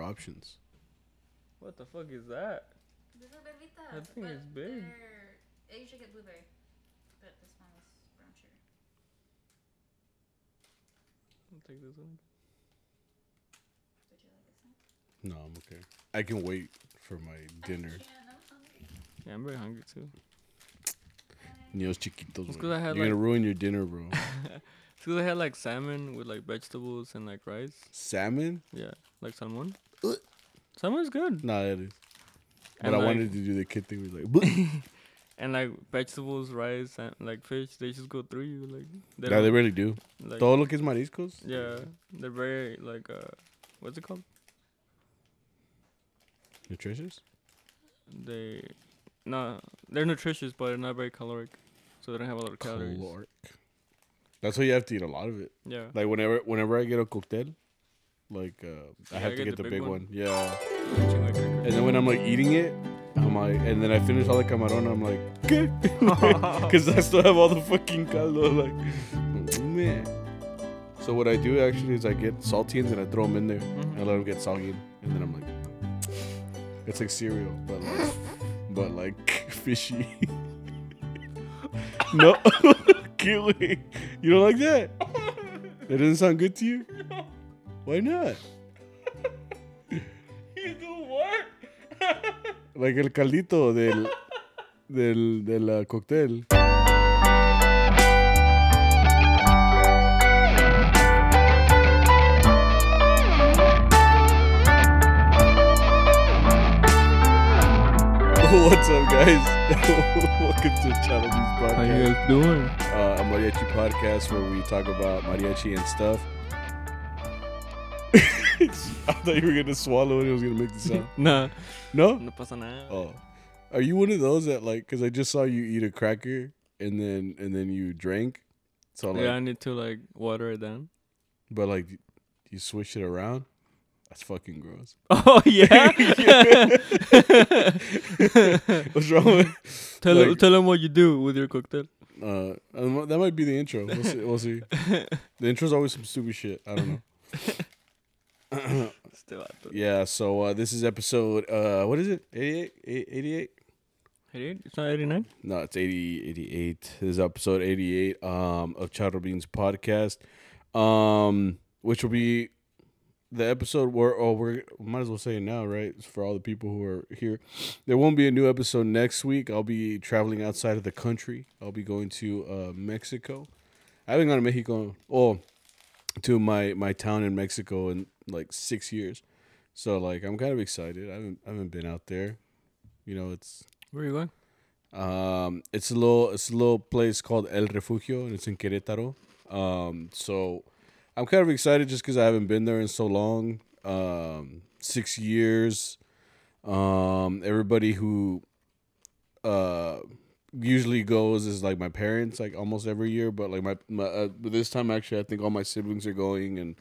your options. What the fuck is that? This is Belvita. That thing but is big. they're- I eh, usually get blueberry, but this one was brown sugar. I'll take this one. Would you like this one? No, I'm okay. I can wait for my dinner. Yeah, I'm. Yeah, I'm very hungry too. Niños chiquitos. It's güey. 'cause I had, You're gonna like- ruin your dinner, bro. It's 'cause I had like salmon with like vegetables and like rice. Salmon? Yeah, like salmon. Salmon's good. Nah, it is. But And I like, wanted to do the kid thing. Was like, and like vegetables, rice, and like fish. They just go through you. Like they yeah, they really do. like, Todo lo que es mariscos. yeah, they're very like uh, what's it called? Nutritious. They, no, they're nutritious, but they're not very caloric, so they don't have a lot of calories. Caloric. That's why you have to eat a lot of it. Yeah. Like whenever, whenever I get a cocktail, like uh, I have to get the big one. Yeah. Chingo de crackers. And then when I'm like eating it, I'm like, and then I finish all the camarón, I'm like. Because I still have all the fucking caldo. Like, man. So what I do actually is I get saltines and I throw them in there. Mhm. I let them get soggy, and then I'm like, it's like cereal, but like, but like fishy. no, can't. You don't like that? That doesn't sound good to you? Why not? You do what? Like el caldito del del del uh, cóctel. What's up, guys? Welcome to the Charro Beans How you guys doing? uh, a mariachi podcast where we talk about mariachi and stuff. I thought you were gonna swallow it. It was gonna make the sound. Nah, No. no pasa nada. Oh, are you one of those that like? Because I just saw you eat a cracker and then and then you drank. So like, yeah, I need to like water it down. but like you swish it around. That's fucking gross. Oh yeah. What's wrong with? tell him, Like- tell him what you do with your cocktail. Uh, um, that might be the intro. We'll see. We'll see. The intro's always some stupid shit. I don't know. Still out there. yeah. So uh, this is episode. Uh, what is it? 88? 88? 88? It's not 89? No, it's 80, 88. This is episode 88 um, of Charro Beans podcast, um, which will be the episode where, oh, we're, might as well say it now, right? For all the people who are here. There won't be a new episode next week. I'll be traveling outside of the country. I'll be going to uh, Mexico. I haven't gone to Mexico, oh, to my, my town in Mexico in like six years. So, like, I'm kind of excited. I haven't, I haven't been out there. You know, it's Where are you going? um, it's a little it's a little place called El Refugio, and it's in Querétaro. Um, so I'm kind of excited just because I haven't been there in so long. Um, six years. Um, everybody who uh usually goes is like my parents, like almost every year. But like my, my uh, this time actually, I think all my siblings are going, and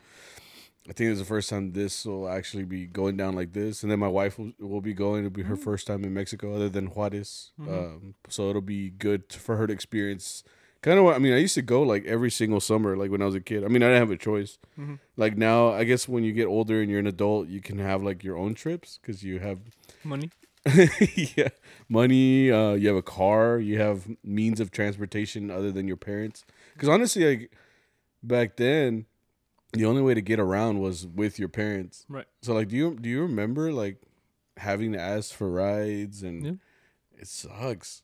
I think it's the first time this will actually be going down like this. And then my wife will, will be going. It'll be her first time in Mexico, other than Juarez. Mhm. Um, so it'll be good to, for her to experience. Kind of what I mean. I used to go like every single summer, like when I was a kid. I mean, I didn't have a choice. Mhm. Like now, I guess when you get older and you're an adult, you can have like your own trips because you have Money? yeah, money. Uh, you have a car. You have means of transportation other than your parents. Because honestly, like back then, the only way to get around was with your parents. Right. So like, do you do you remember like having to ask for rides and Yeah. it sucks.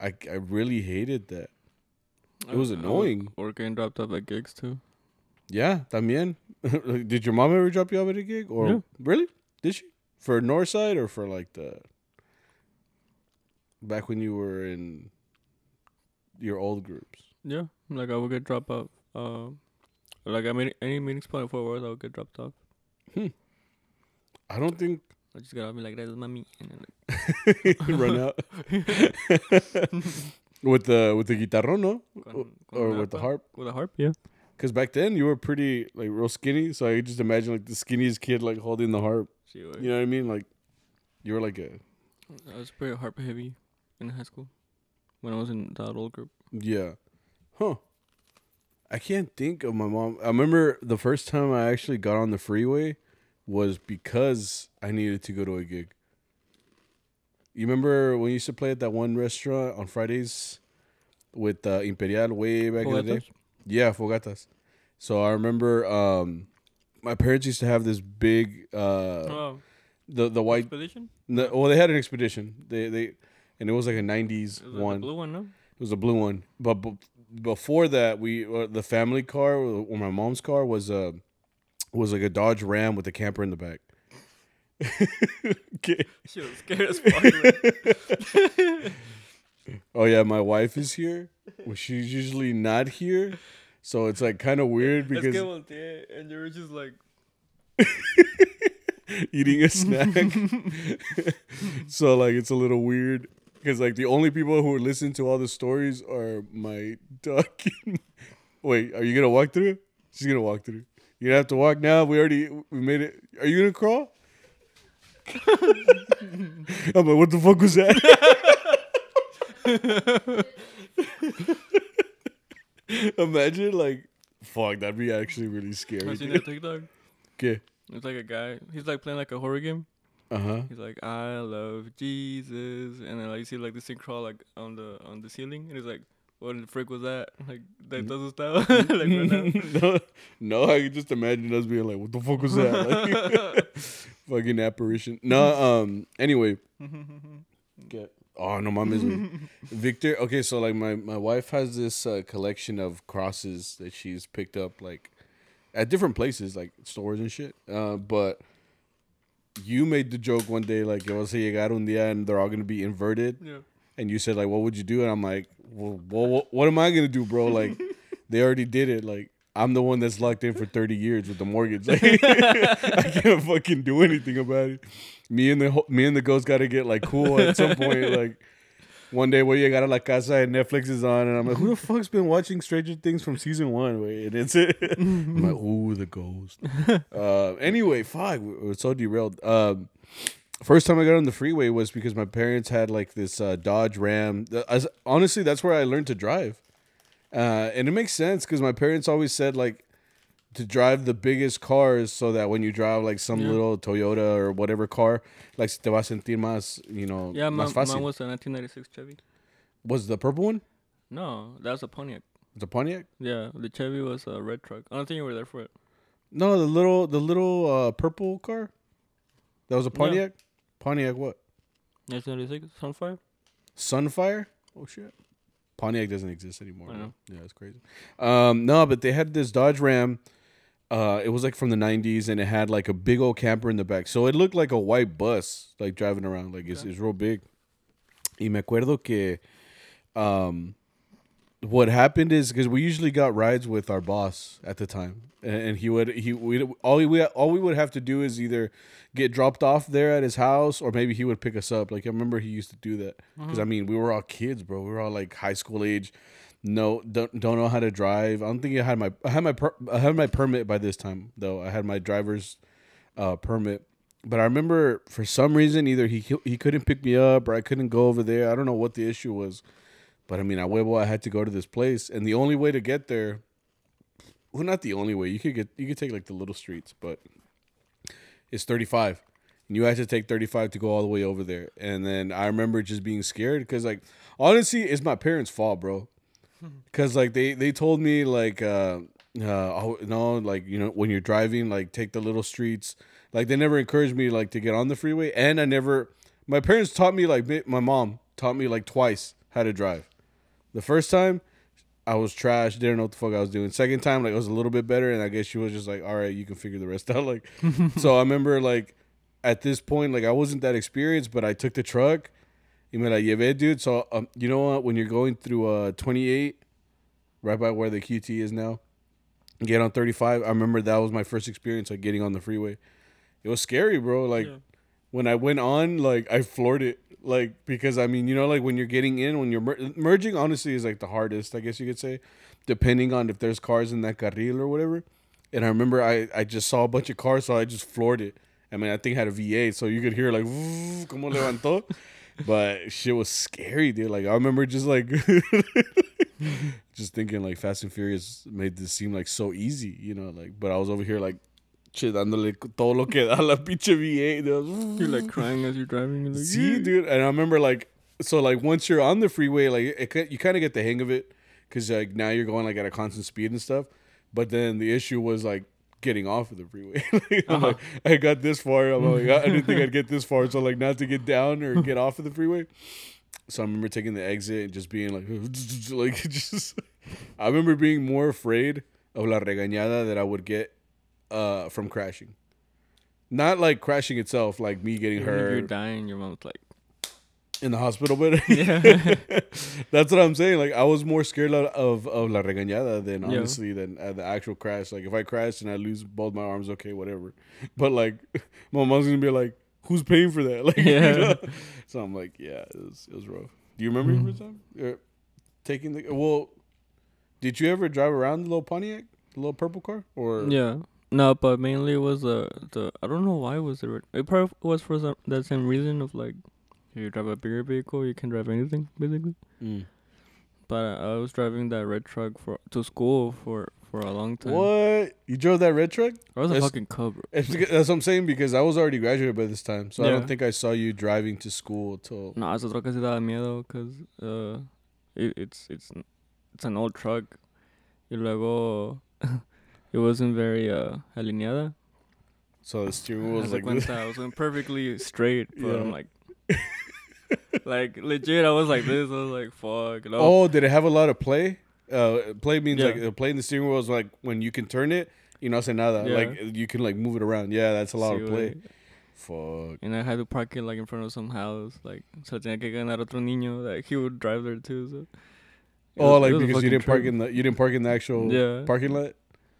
I I really hated that. It was I- I annoying. Or getting dropped off at gigs too. Yeah, también. Did your mom ever drop you off at a gig or Yeah. really? Did she? For Northside or for like the back when you were in your old groups? Yeah. Like I would get dropped off. Uh, like I mean, any meeting spot in Fort I would get dropped off. Hmm. I don't think I just got off me like, that's mommy. And then, like, run out with the with the guitarrón, no? con- con Or with the harp? With the harp, yeah. Because back then you were pretty like real skinny, so I could just imagine like the skinniest kid like holding the harp. She was, You know what I mean? Like you were like a I was pretty harp heavy in high school when I was in that old group. Yeah. Huh. I can't think of my mom. I remember the first time I actually got on the freeway was because I needed to go to a gig. You remember when you used to play at that one restaurant on Fridays with uh, Imperial way back in the day? Fogatas? Yeah, Fogatas. So I remember um, my parents used to have this big uh, Oh, the the white. expedition. No, well, they had an expedition. They they and it was like a '90s It was like one. blue one, no? It was a blue one. But b- before that, we uh, the family car or my mom's car was a was like a Dodge Ram with a camper in the back. okay. She was scared as fuck. Oh yeah, my wife is here. Well, she's usually not here, so it's like kind of weird because and you were just like, eating a snack. so like it's a little weird because like the only people who listen to all the stories are my dog. Wait, are you gonna walk through? She's gonna walk through. You gonna have to walk now. We already we made it. Are you gonna crawl? I'm like, what the fuck was that? Imagine like, fuck, that'd be actually really scary. seen that TikTok. Okay. It's like a guy. He's like playing like a horror game. Uh huh. He's like, I love Jesus, and then like you see like this thing crawl like on the on the ceiling, and he's like, what the frick was that? Like that doesn't stop. like right no, no, I can just imagine us being like, "What the fuck was that?" Like, fucking apparition. No, um. Anyway, get. Oh no, my misery. Victor. Okay, so like my my wife has this uh, collection of crosses that she's picked up like at different places, like stores and shit. Uh, but you made the joke one day, like, "Yo, say llegar un día and they're all gonna be inverted." yeah. and you said like, "What would you do?" And I'm like, "Well, well what, what am I gonna do, bro? Like, they already did it. Like, I'm the one that's locked in for 30 years with the mortgage. Like, I can't fucking do anything about it. Me and the me and the ghost got to get like cool at some point. Like, one day where you got a la casa and Netflix is on, and I'm like, who the fuck's been watching Stranger Things from season one? Wait, and it's it. I'm like, ooh, the ghost. uh, anyway, fuck, we- we're so derailed. Um, First time I got on the freeway was because my parents had like this uh, Dodge Ram. As- honestly, that's where I learned to drive, uh, and it makes sense because my parents always said like to drive the biggest cars so that when you drive like some Yeah. little Toyota or whatever car, like te vas a sentir más, you know, Yeah, más fácil. mine was a 1996 Chevy. was the purple one? No, that was a Pontiac. It's a Pontiac. Yeah, the Chevy was a red truck. I don't think you were there for it. No, the little the little uh, purple car. That was a Yeah. Pontiac. Pontiac what? 1996 Sunfire. Sunfire? Oh shit. Pontiac doesn't exist anymore. Yeah, it's crazy. Um, no, but they had this Dodge Ram. Uh, it was like from the '90s, and it had like a big old camper in the back, so it looked like a white bus, like driving around. Like it's, Okay. it's real big. Y me acuerdo que, um, what happened is because we usually got rides with our boss at the time, and, he would he we all we all we would have to do is either get dropped off there at his house, or maybe he would pick us up. Like I remember he used to do that because I mean we were all kids, bro. We were all like high school age. No, don't don't know how to drive. I don't think I had my I had my per, I had my permit by this time though. I had my driver's uh, permit, but I remember for some reason either he he couldn't pick me up or I couldn't go over there. I don't know what the issue was, but I mean, I huevo, I had to go to this place, and the only way to get there, well, not the only way. You could get you could take like the little streets, but it's thirty five. And you had to take 35 to go all the way over there. And then I remember just being scared because, like, honestly, it's my parents' fault, bro. Because, like, they, they told me, like, uh, uh, oh, no, like, you know, when you're driving, like, take the little streets. Like, they never encouraged me, like, to get on the freeway. And I never, my parents taught me, like, my mom taught me, like, twice how to drive. The first time, I was trash, didn't know what the fuck I was doing. Second time, like, it was a little bit better. And I guess she was just like, all right, you can figure the rest out. Like, so I remember, like, at this point, like I wasn't that experienced, but I took the truck. Y me la llevé, dude. So um, you know what? When you're going through uh 28, right by where the QT is now, get on 35. I remember that was my first experience like getting on the freeway. It was scary, bro. Like Yeah. when I went on, like I floored it, like because I mean, you know, like when you're getting in, when you're mer- merging, honestly, is like the hardest, I guess you could say, depending on if there's cars in that carril or whatever. And I remember I I just saw a bunch of cars, so I just floored it. I mean, I think it had a V8, so you could hear like como levantó. But shit was scary, dude. Like I remember just like just thinking like Fast and Furious made this seem like so easy, you know, like but I was over here like Che, dándole todo lo que da la pinche V8. dude. You're like crying as you're driving. Like, See, dude, and I remember like, so like once you're on the freeway, like it, you kind of get the hang of it, because like now you're going like at a constant speed and stuff. But then the issue was like getting off of the freeway. Like, I'm Uh-huh. like, I got this far. I'm like, I didn't think I'd get this far. So like, not to get down or get off of the freeway. So I remember taking the exit and just being like, like just. I remember being more afraid of la regañada that I would get uh, from crashing. Not like crashing itself, like me getting Even if you're dying, your mom's like, in the hospital bed. Yeah. That's what I'm saying. Like I was more scared of of, la regañada than Yeah. honestly than uh, the actual crash. Like if I crash and I lose both my arms, okay, whatever. But like my mom's gonna be like, "Who's paying for that?" Like, you know? So I'm like, yeah, it was it was rough. Do you remember your Mhm. first time Uh, taking the? Well, did you ever drive around the little Pontiac, the little purple car, or yeah. No, but mainly it was the the I don't know why it was the. It probably was for some, that same reason of like, if you drive a bigger vehicle, you can drive anything basically. Mm. But I was driving that red truck for to school for for a long time. what? You drove that red truck? I was a It's- fucking cub. It's that's what I'm saying because I was already graduated by this time, so I don't think I saw you driving to school till. No, esa troca sí daba miedo because uh, it, it's it's it's an old truck. Y luego it wasn't very uh alineada. So the steering wheel was like this. cuenta, I was going perfectly straight, but I'm like, like legit, I was like this. I was like, fuck. Was- Oh, did it have a lot of play? Uh, play means Yeah. like uh, play in the steering wheel is like when you can turn it, you know, say nada. Yeah. Like you can like move it around. Yeah, that's a lot sí, of play. Fuck. And I had to park it like in front of some house. Like, so tenía que ganar otro niño. Like, he would drive there too. So. It Oh, was- like because you didn't park in the you didn't park in the actual Yeah. parking lot.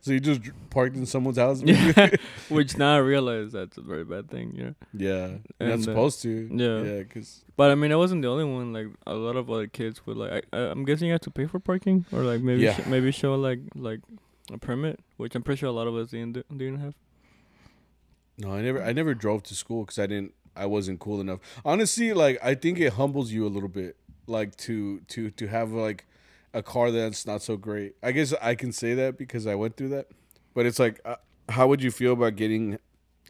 So you just parked in someone's house. Yeah. Which now I realize that's a very bad thing, Yeah, yeah. You're not uh, supposed to. yeah. Yeah, because But I mean, I wasn't the only one. Like a lot of other kids would like. I, I'm guessing you have to pay for parking, or like maybe Yeah. sh- maybe show like like a permit, which I'm pretty sure a lot of us didn't didn't have. no, I never I never drove to school because I didn't I wasn't cool enough. Honestly, like I think it humbles you a little bit, like to to to have like a car that's not so great. I guess I can say that because I went through that, but it's like, uh, how would you feel about getting?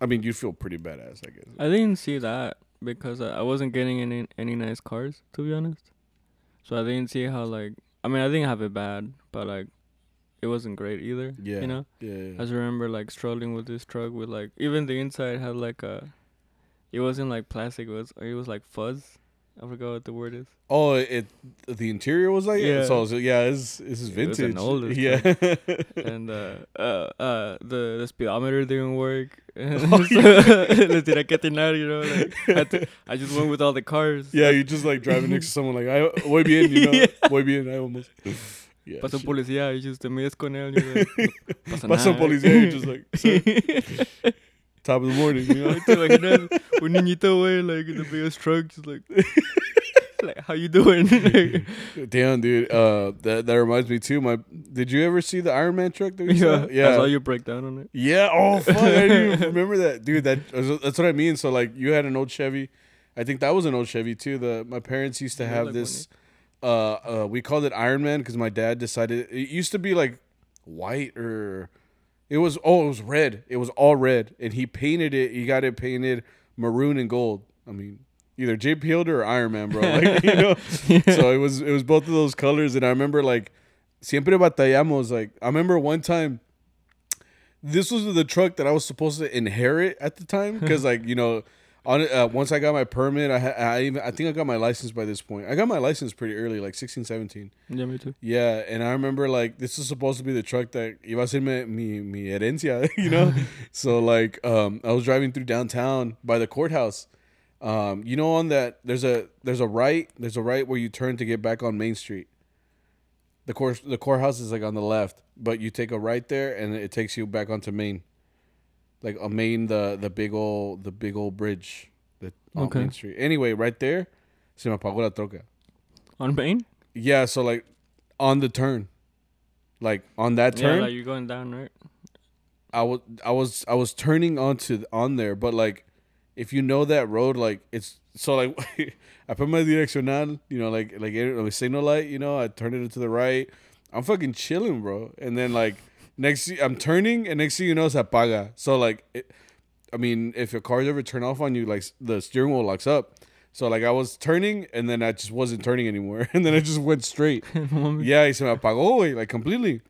I mean, you feel pretty badass, I guess. I didn't see that because I, I wasn't getting any any nice cars to be honest. So I didn't see how like I mean I didn't have it bad, but like it wasn't great either. Yeah, You know. yeah, yeah. I just remember like struggling with this truck with like even the inside had like a. It wasn't like plastic. It was it was like fuzz. I forgot what the word is. Oh, it the interior was like yeah. Yeah. So, so yeah, this this is was vintage. an older yeah. and uh, uh, uh, the the speedometer didn't work. Oh, les tiré que atinar, you know. Like, I, to- I just went with all the cars. yeah, you just like driving next to someone like I voy bien, you know, Yeah. voy bien, I almost. Yeah. Pasa un policía y just te mides con él. You're like, "No pasa Pasa un policía y just like. Top of the morning, you know. ¿Te imaginas un niñito, güey, like in the biggest truck, just like, like, how you doing? Damn, dude. Uh, that that reminds me too. My, did you ever see the Iron Man truck? That we saw? yeah, I saw you break down on it. Yeah. Oh fuck! I didn't even remember that, dude. That that's what I mean. So like, you had an old Chevy. I think that was an old Chevy too. The my parents used to Yeah, have like this. Uh, uh, we called it Iron Man because my dad decided it used to be like white or it was oh it was red. It was all red, and he painted it. He got it painted maroon and gold. I mean, either JP Hilder or Iron Man, bro. Like you know. So it was it was both of those colors, and I remember like siempre batallamos. Like I remember one time, this was the truck that I was supposed to inherit at the time because like you know. On uh, once I got my permit, I, ha- I even I think I got my license by this point. I got my license pretty early, like 16, 17. Yeah, me too. Yeah, and I remember like this is supposed to be the truck that iba a ser mi, mi, mi herencia, you know? so like um I was driving through downtown by the courthouse. Um you know on that there's a there's a right, there's a right where you turn to get back on Main Street. The course the courthouse is like on the left, but you take a right there and it takes you back onto Main. Like a Main the the big old the big old bridge that on Okay. Main Street. Anyway, right there, se me apagó la troca. On Main? Yeah, so like on the turn, like on that Yeah, turn, like you're going down, right? I was I was I was turning onto on there, but like if you know that road, like it's so like I put my direccional, you know, like like eh, a signal light, you know, I turned it to the right. I'm fucking chilling, bro, and then like Next, I'm turning, and next thing you know, se apaga. So like, it, I mean, if your car's ever turn off on you, like the steering wheel locks up. So like, I was turning, and then I just wasn't turning anymore, and then I just went straight. yeah, y se me apagó, like completely.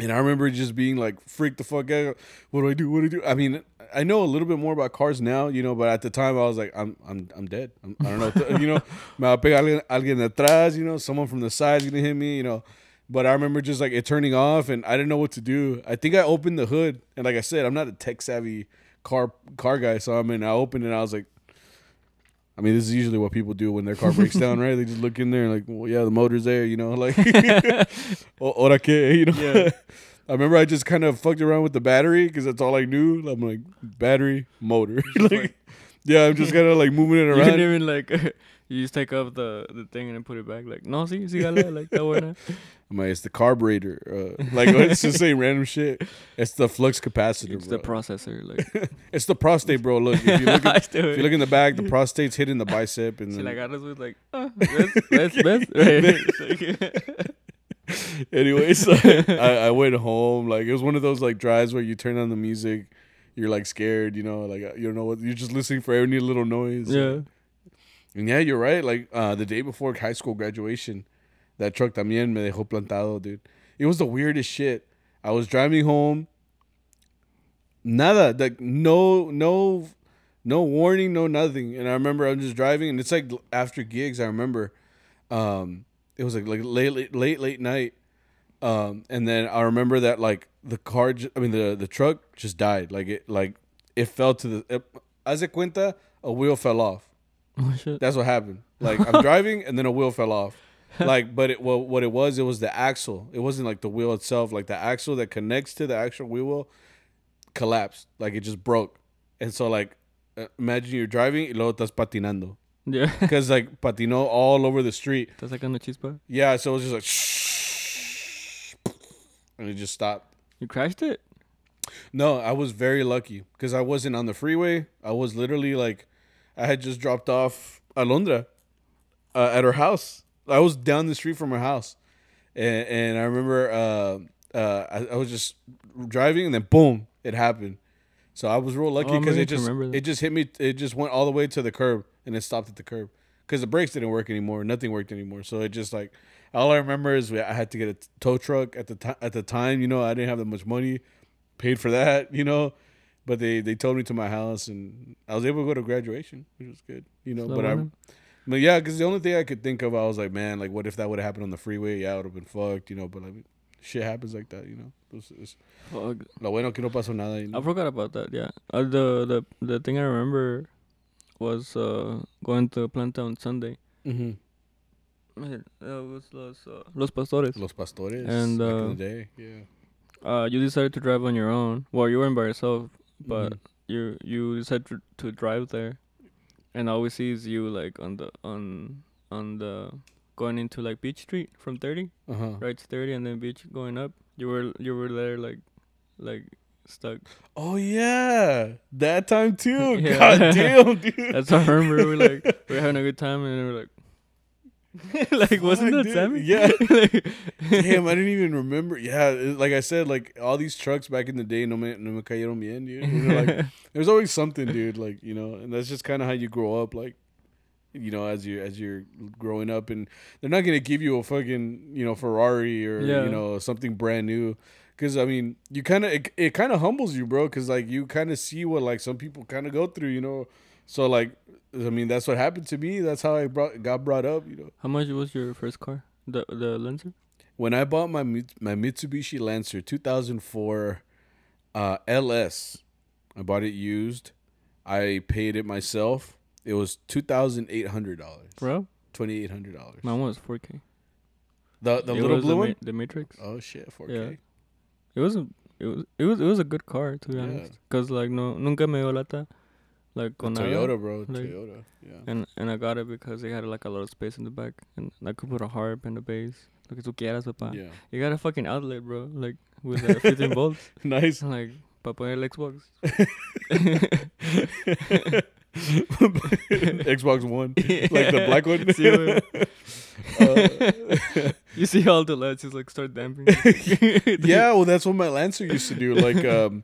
And I remember just being like freaked the fuck out. What do I do? What do I do? I mean, I know a little bit more about cars now, you know, but at the time I was like, I'm I'm I'm dead. I'm, I don't know, what you know, me va a pegar alguien, alguien atrás, you know, someone from the side's gonna hit me, you know. But I remember just like it turning off, and I didn't know what to do. I think I opened the hood, and like I said, I'm not a tech savvy car car guy, so I mean, I opened it, and I was like. I mean, this is usually what people do when their car breaks down, right? They just look in there and like, well, yeah, the motor's there, you know, like, "O- qué, you know. Yeah. I remember I just kind of fucked around with the battery because that's all I knew. I'm like, battery, motor. like, yeah, I'm just kind of like moving it You around. even like you just take off the the thing and then put it back. Like no, see, see, gala, like that one. I'm like, it's the carburetor. Uh, like, oh, it's just saying random shit. It's the flux capacitor, It's bro. the processor. Like it's the prostate, bro. Look, if you look, I at, if you look in the back, the prostate's hitting the bicep, and See, then, like I just was like, uh, oh, that's that's that's right. It's like- anyways, uh, I, I went home. Like it was one of those like drives where you turn on the music, you're like scared, you know, like uh, you don't know what you're just listening for every little noise. yeah. And yeah, you're right. Like uh, the day before high school graduation, that truck también me dejó plantado, dude. It was the weirdest shit. I was driving home. Nada, like no, no, no warning, no nothing. And I remember I'm just driving, and it's like after gigs. I remember, um, it was like like late, late, late, late night. Um, and then I remember that like the car, ju- I mean the the truck just died. Like it, like it fell to the. It, as it cuenta, a wheel fell off. Oh shit. That's what happened. Like I'm driving and then a wheel fell off. Like, but it well, what it was, it was the axle. It wasn't like the wheel itself. Like the axle that connects to the actual wheel well collapsed. Like it just broke. And so like, uh, imagine you're driving y luego estás patinando Yeah. because like patinó all over the street. That's like on the chispa. Yeah, so it was just like, shh, and it just stopped. You crashed it. No, I was very lucky because I wasn't on the freeway. I was literally like, I had just dropped off Alondra uh, at her house. I was down the street from her house, and, and I remember uh, uh, I, I was just driving, and then boom, it happened. So I was real lucky Oh, because beginning it just it just hit me. It just went all the way to the curb, and it stopped at the curb because the brakes didn't work anymore. Nothing worked anymore. So it just like all I remember is we, I had to get a tow truck at the time. At the time, you know, I didn't have that much money. Paid for that, you know, but they they told me to my house, and I was able to go to graduation, which was good, you know. But I, but yeah, because the only thing I could think of, I was like, man, like what if that would have happened on the freeway? Yeah, I would have been fucked, you know. But like, shit happens like that, you know. It's, it's, lo bueno que no pasó nada. You know? I forgot about that. Yeah. Uh, the the the thing I remember was uh, going to Planta on Sunday. mm-hmm. Man, That was los uh, los pastores. Los Pastores. And, back uh, in the day, yeah. Uh, you decided to drive on your own. Well, you weren't by yourself, but Mhm. you you decided to, to drive there, and all we see is you like on the on on the going into like Beach Street from thirty, uh-huh. right to thirty, and then Beach going up. You were you were there like like stuck. Oh yeah, that time too. Yeah. God damn, dude. That's how I remember. We were like we are having a good time, and we're like. like wasn't Fuck, that dude. Sammy? Yeah. Like- Damn, I didn't even remember. Yeah, it- like I said, like all these trucks back in the day, no me, no me cayeron bien, dude. You know, like there's always something, dude. Like you know, and that's just kind of how you grow up. Like you know, as you as you're growing up, and they're not gonna give you a fucking you know Ferrari or Yeah. you know something brand new. Cause I mean, you kind of it, it kind of humbles you, bro. Cause like you kind of see what like some people kind of go through, you know. So like, I mean, that's what happened to me. That's how I brought got brought up, you know. How much was your first car? The the Lancer? When I bought my my Mitsubishi Lancer 2004 uh, LS, I bought it used. I paid it myself. It was two thousand eight hundred dollars. Bro, Twenty eight hundred dollars. mine was 4K. The the It little blue the one. Ma- the Matrix. Oh shit, 4K. Yeah. It was a it was it was it was a good car to be Yeah. honest. Cause like no nunca me dio lata, like The. Toyota, bro. like- Toyota. Yeah. And and I got it because they had like a lot of space in the back, and I could put a harp and a bass. Que tú quieras, papá. Yeah. You got a fucking outlet, bro. Like with uh, 15 volts. nice. I'm like para poner Xbox. Xbox One, like the black one. Güey. Uh, You see all the lights just like start damping. yeah, well, that's what my Lancer used to do. Like, um,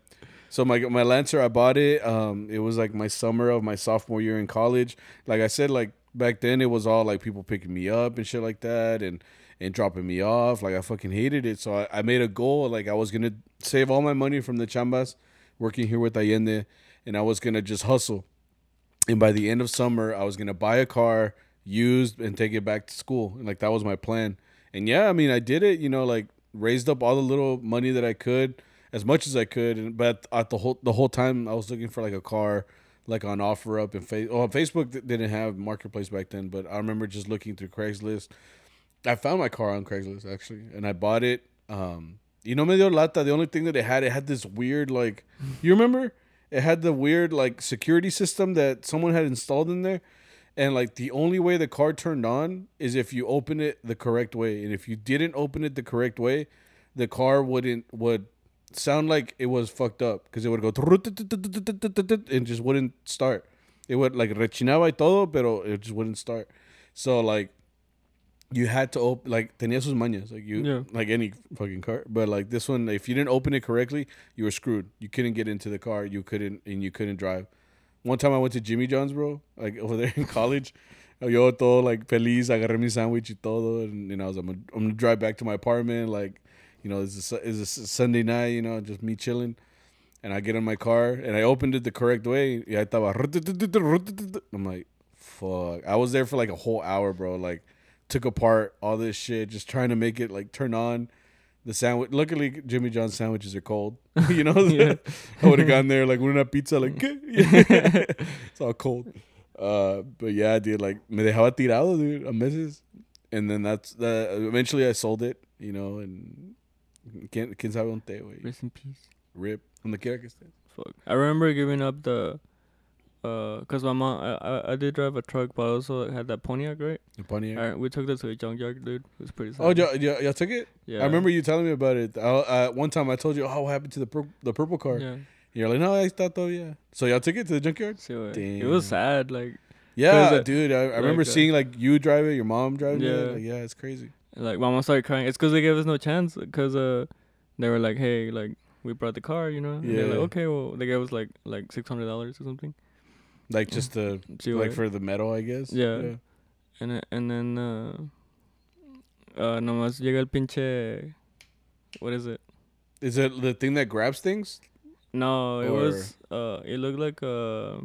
so my my Lancer, I bought it. Um, it was like my summer of my sophomore year in college. Like I said, like back then it was all like people picking me up and shit like that, and and dropping me off. Like I fucking hated it. So I, I made a goal. Like I was gonna save all my money from the chambas, working here with Allende, and I was gonna just hustle. And by the end of summer, I was gonna buy a car used and take it back to school. And like that was my plan. And yeah, I mean, I did it. You know, like raised up all the little money that I could, as much as I could. And but at the whole the whole time, I was looking for like a car, like on OfferUp and face. Oh, Facebook didn't have marketplace back then, but I remember just looking through Craigslist. I found my car on Craigslist actually, and I bought it. Um, you know, medio lata. The only thing that it had, it had this weird like. You remember? It had the weird like security system that someone had installed in there and like the only way the car turned on is if you open it the correct way and if you didn't open it the correct way the car wouldn't would sound like it was fucked up because it would go and just wouldn't start. It would like rechinaba y todo pero it just wouldn't start. So like you had to open like tenía sus mañas like you Yeah. like any fucking car. But like this one if you didn't open it correctly you were screwed. You couldn't get into the car. You couldn't and you couldn't drive. One time I went to Jimmy John's, bro, like over there in college. Yo todo like feliz, agarré mi sandwich y todo, and you know, I was, I'm, I'm gonna drive back to my apartment, like, you know, it's a, it's a Sunday night, you know, just me chilling, and I get in my car and I opened it the correct way. Y ahí estaba, I'm like, fuck. I was there for like a whole hour, bro. Like, took apart all this shit, just trying to make it like turn on. The sandwich. Luckily, Jimmy John's sandwiches are cold. you know, Yeah. I would have gone there like una pizza, like it's all cold. Uh, but yeah, dude, like me dejaba tirado, dude, a meses, and then that's the. Eventually, I sold it, you know, and quién, quién sabe dónde, güey. Rest in peace. Rip, donde quiera que estés. Fuck. I remember giving up the, uh, cause my mom, I, I, I did drive a truck, but I also had that Pontiac, right? In Pontiac. Alright, we took that to a junkyard, dude. It was pretty. Sad. Oh, y'all, y'all, y'all took it? yeah. I remember you telling me about it. I, uh, one time I told you, oh, what happened to the pur- the purple car? Yeah. You're like, no, I thought though, yeah. So y'all took it to the junkyard? See what- It was sad, like, Yeah, uh, dude. I, I remember uh, seeing like you drive it, your mom driving Yeah. it. Like, yeah, it's crazy. Like mama started crying. It's cause they gave us no chance, cause uh, they were like, hey, like we brought the car, you know. And they're like, okay, well, they gave us like like six hundred dollars or something. Like just the like for the metal, I guess. Yeah. And then- and then uh, uh, nomás llega el pinche, what is it? Is it the thing that grabs things? No, it Or- was uh, it looked like uh,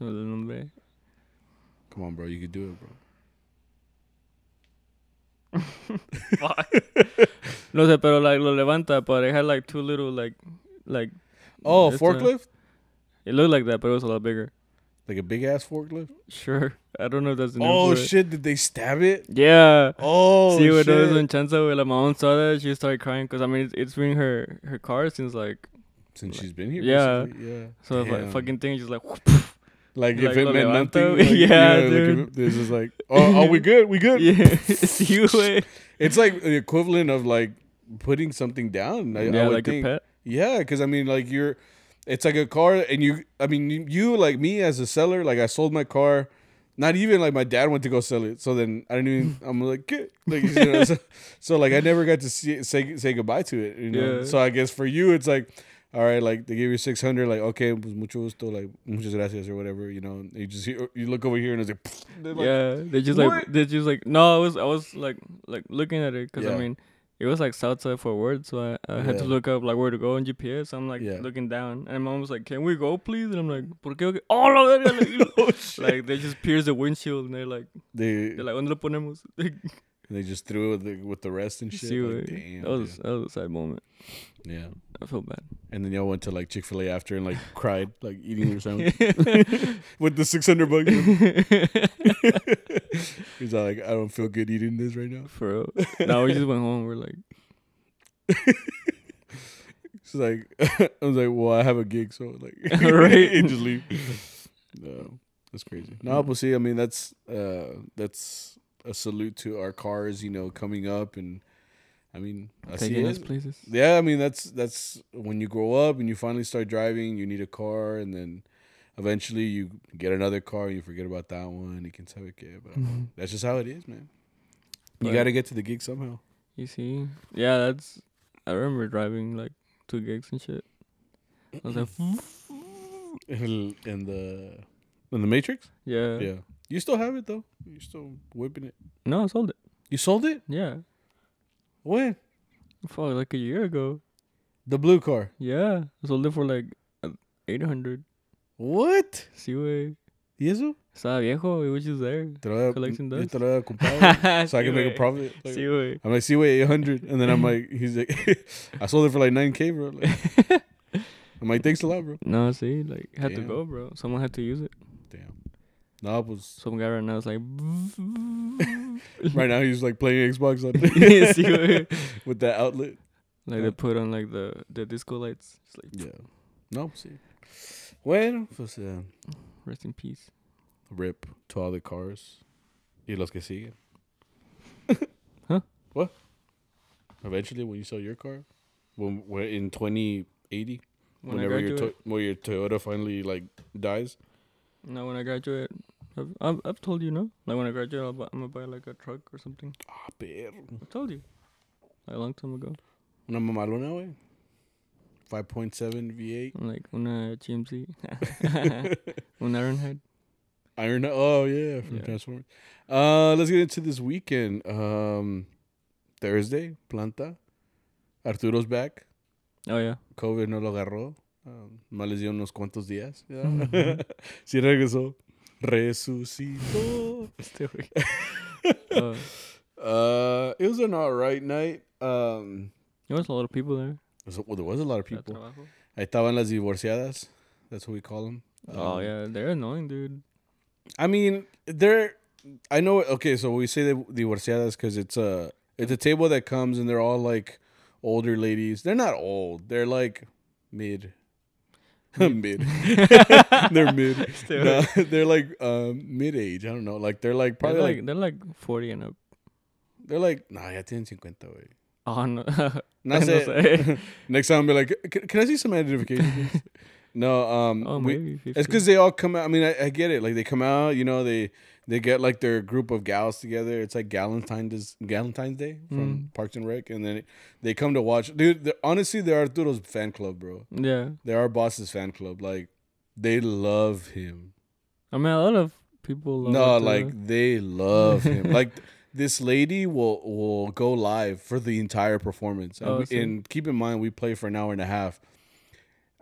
olvidó el nombre. Come on, bro. You could do it, bro. No sé, pero like lo levanta, but it had like two little like like. Oh, it's a- forklift? It looked like that, but it was a lot bigger. Like a big ass forklift? Sure, I don't know if that's the Oh for it. shit! Did they stab it? Yeah. Oh See what shit! it was when Chanza, when la mom saw that, she started crying because I mean it's, it's been her her car since like Since she's been here, Yeah. basically, yeah. so the Damn. like, fucking thing is just like Like like if it meant levanto. nothing. Like, Yeah, like, dude. if it- This is like, oh, oh, we good? We good? yeah, see you way. It's like the equivalent of like putting something down. I, I yeah, would like think. your pet. Yeah, because I mean, like you're, it's like a car, and you, I mean, you, you like me as a seller, like I sold my car. Not even like my dad went to go sell it, so then I didn't even. I'm like, "Get," like you know, so, so like I never got to see say say goodbye to it. You know, Yeah. so I guess for you, it's like, all right, like they give you six hundred, like okay, pues mucho gusto, like muchas gracias or whatever. You know, you just hear, you look over here and it's like, like, yeah, they just "What?" like they just like no, I was I was like like looking at it because Yeah. I mean it was like south side Fort Worth, so I, I had to look up like where to go on GPS. I'm like Yeah. looking down, and mom was like, "Can we go, please?" And I'm like, "Por qué? Oh, la verga," like, oh like they just pierce the windshield, and they're like, they they're like, "¿Dónde lo ponemos?" they just threw it with the, with the rest and shit. See, like, damn, that was dude. that was a sad moment. yeah. I felt bad. And then y'all went to like Chick Fil A after and like cried, like eating your sandwich with the six hundred bucks. He's like, I don't feel good eating this right now. For real. Now we just went home. We're like, She's like, I was like, well, I have a gig, so like, Right. and just leave. No, that's crazy. No, but see, I mean, that's uh, that's a salute to our cars, you know, coming up, and I mean, I see taking us it. places. Yeah, I mean that's that's when you grow up and you finally start driving, you need a car, and then eventually you get another car and you forget about that one. You can tell it, but I don't that's just how it is, man. You got to get to the gig somehow. You see? Yeah, that's. I remember driving like two gigs and shit. I was like, in the in the Matrix. yeah. Yeah. You still have it though. You're still whipping it. No, I sold it. You sold it? Yeah. When? Fuck, like a year ago. The blue car. Yeah, I sold it for like eight hundred. What? Sí, güey. ¿Y eso? Estaba viejo, it was just there. Te lo había- yo dust. te lo había comprado, so I can make a profit. Like, Sí, güey. I'm like, see, wait, 800. And then I'm like, he's like, I sold it for like 9K, bro. Like, I'm like, thanks a lot, bro. No, see, like had to go, bro. Someone had to use it. Damn. No, it was Some guy right now is like, right now he's like playing Xbox on with that outlet. like Yeah. they put on like the the disco lights. It's like Yeah. No, sí. Bueno, pues uh, rest in peace. rip to all the cars. Y los que siguen. Huh? What? Eventually, when you sell your car, when, we're in 2080, When whenever your to- when your Toyota finally like dies. no, when I graduate, I've, I've I've told you no. Like when I graduate, I'll buy, I'm gonna buy like a truck or something. Ah, perro. I told you, like a long time ago. Una mamalona, güey. 5.7 V8. Like una GMC, un Ironhide. Iron. Oh yeah, from Yeah. Transformers. Uh, let's get into this weekend. Um, Thursday, Planta. Arturo's back. Oh yeah, COVID no lo agarró. Um, más les dio unos cuantos días. ya. sí regresó. Resucitó. este güey. uh, Uh, it was an alright night. Um, there was a lot of people there. well, there was a lot of people. Ahí estaban las divorciadas. That's what we call them. Oh yeah, they're annoying, dude. I mean, they're. I know. Okay, so we say the divorciadas because it's a it's a table that comes and they're all like older ladies. They're not old. They're like mid. mid. they're mid. No, they're like um, mid age. I don't know. Like they're like They're probably like, like they're like forty and up. they're like nah ya tienen 50 güey. Oh no, No sé. Next time I'll be like, can, can I see some identification? no, um, oh we, It's because they all come out. I mean, I, I get it. Like they come out, you know, they they get like their group of gals together. It's like Galentine's Galentine's Day from Mm. Parks and Rec, and then they come to watch. Dude, honestly, they're Arturo's fan club, bro. yeah. They're our boss's fan club. Like they love him. I mean, a lot of people. Love no, Arturo. like they love him. like this lady will will go live for the entire performance. And, Oh, we- and keep in mind, we play for an hour and a half.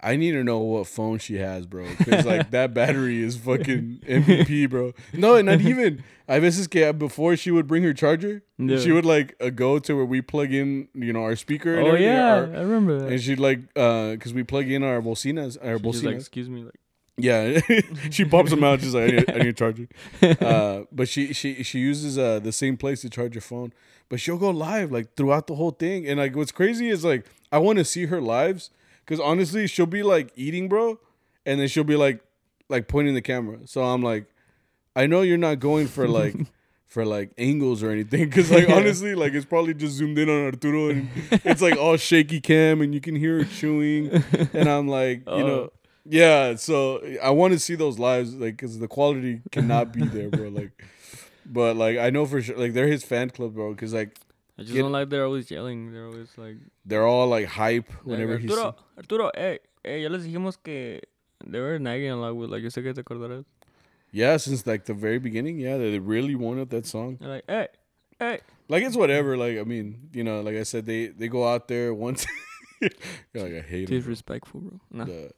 I need to know what phone she has, bro. Because like that battery is fucking MVP, bro. No, not even. I veces que before she would bring her charger, Yeah. she would like uh, go to where we plug in, you know, our speaker. And oh yeah, our- I remember that. and she'd like, uh, cause we plug in our bocinas, our She's bocinas. like, excuse me, like. Yeah, she pops them out. She's like, I need, I need a charger. Uh, but she she she uses uh the same place to charge your phone. But she'll go live like throughout the whole thing. And like, what's crazy is like, I want to see her lives because honestly, she'll be like eating, bro, and then she'll be like like pointing the camera. So I'm like, I know you're not going for like. For like angles or anything, because like Yeah. honestly, like it's probably just zoomed in on Arturo and it's like all shaky cam and you can hear her chewing, and I'm like, you know, Oh. yeah, so I want to see those lives, like, because the quality cannot be there, bro. Like, but like I know for sure, like they're his fan club, bro. Because like I just Get- don't like they're always yelling. They're always like. they're all like hype like, whenever he's. Arturo, Arturo, hey, hey, ya les dijimos que they were nagging a lot with like yo sé que te acordarás. Yeah, since like the very beginning, yeah, they really wanted that song. They're like, hey, hey. Like it's whatever. Like I mean, you know, like I said, they they go out there once. You're like I hate. Disrespectful, bro. Nah. The-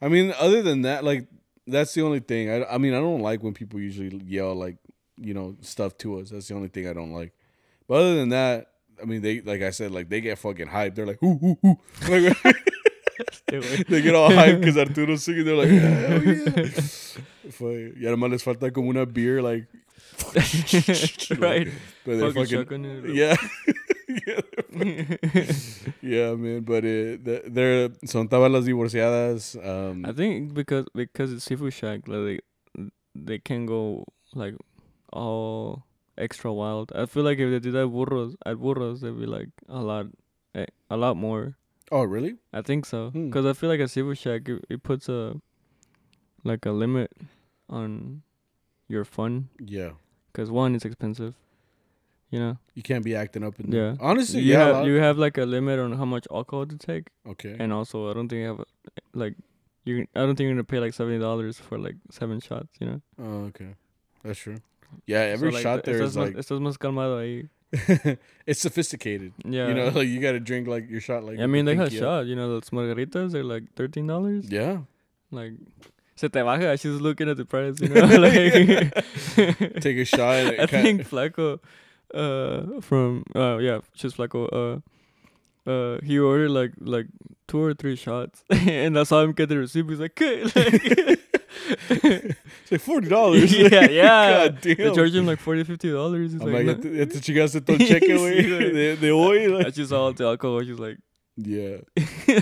I mean, other than that, like that's the only thing. I, I mean, I don't like when people usually yell like you know stuff to us. That's the only thing I don't like. But other than that, I mean, they like I said, like they get fucking hyped. They're like, ooh, ooh, ooh. Like, they get all hyped because Arturo's singing. They're like, hell yeah. Fue- y además les falta como una beer, like, right. but they're Fucking fucking, shotgun it. yeah. yeah, yeah, man. But it, the- they're son estaban las divorciadas. Um, I think because because it's seafood shack, like they, they can go like all extra wild. I feel like if they did that burros at burros, they'd be like a lot, eh, a lot more. oh, really? I think so. Hmm. Cause I feel like a seafood shack it, it puts a like a limit on your fun. Yeah. Cause one, it's expensive. You know. You can't be acting up in Yeah. Honestly, you yeah. have you have like a limit on how much alcohol to take, okay. and also I don't think you have a, like you. I don't think you're gonna pay like seventy dollars for like seven shots. You know. Oh, okay. That's true. Yeah, every So, like, shot the- there más- like estás más calmado ahí. it's sophisticated. Yeah. You know, like you got to drink like your shot like. I mean, they have shot. You know, those margaritas are like thirteen dollars. Yeah. Like, se te baja. She's looking at the price. You know, like. Take a shot. I think Flaco, uh, from uh, yeah, just Flaco. Uh, uh, he ordered like like two or three shots, and I saw him get the receipt. He's like, "Okay," like, it's like forty dollars. yeah, yeah. God damn. They charge him like 40 50 dollars. I'm like, like, "No." este chicaste todo cheque, güey. De, de hoy. I Like, just saw the alcohol. She's like, yeah.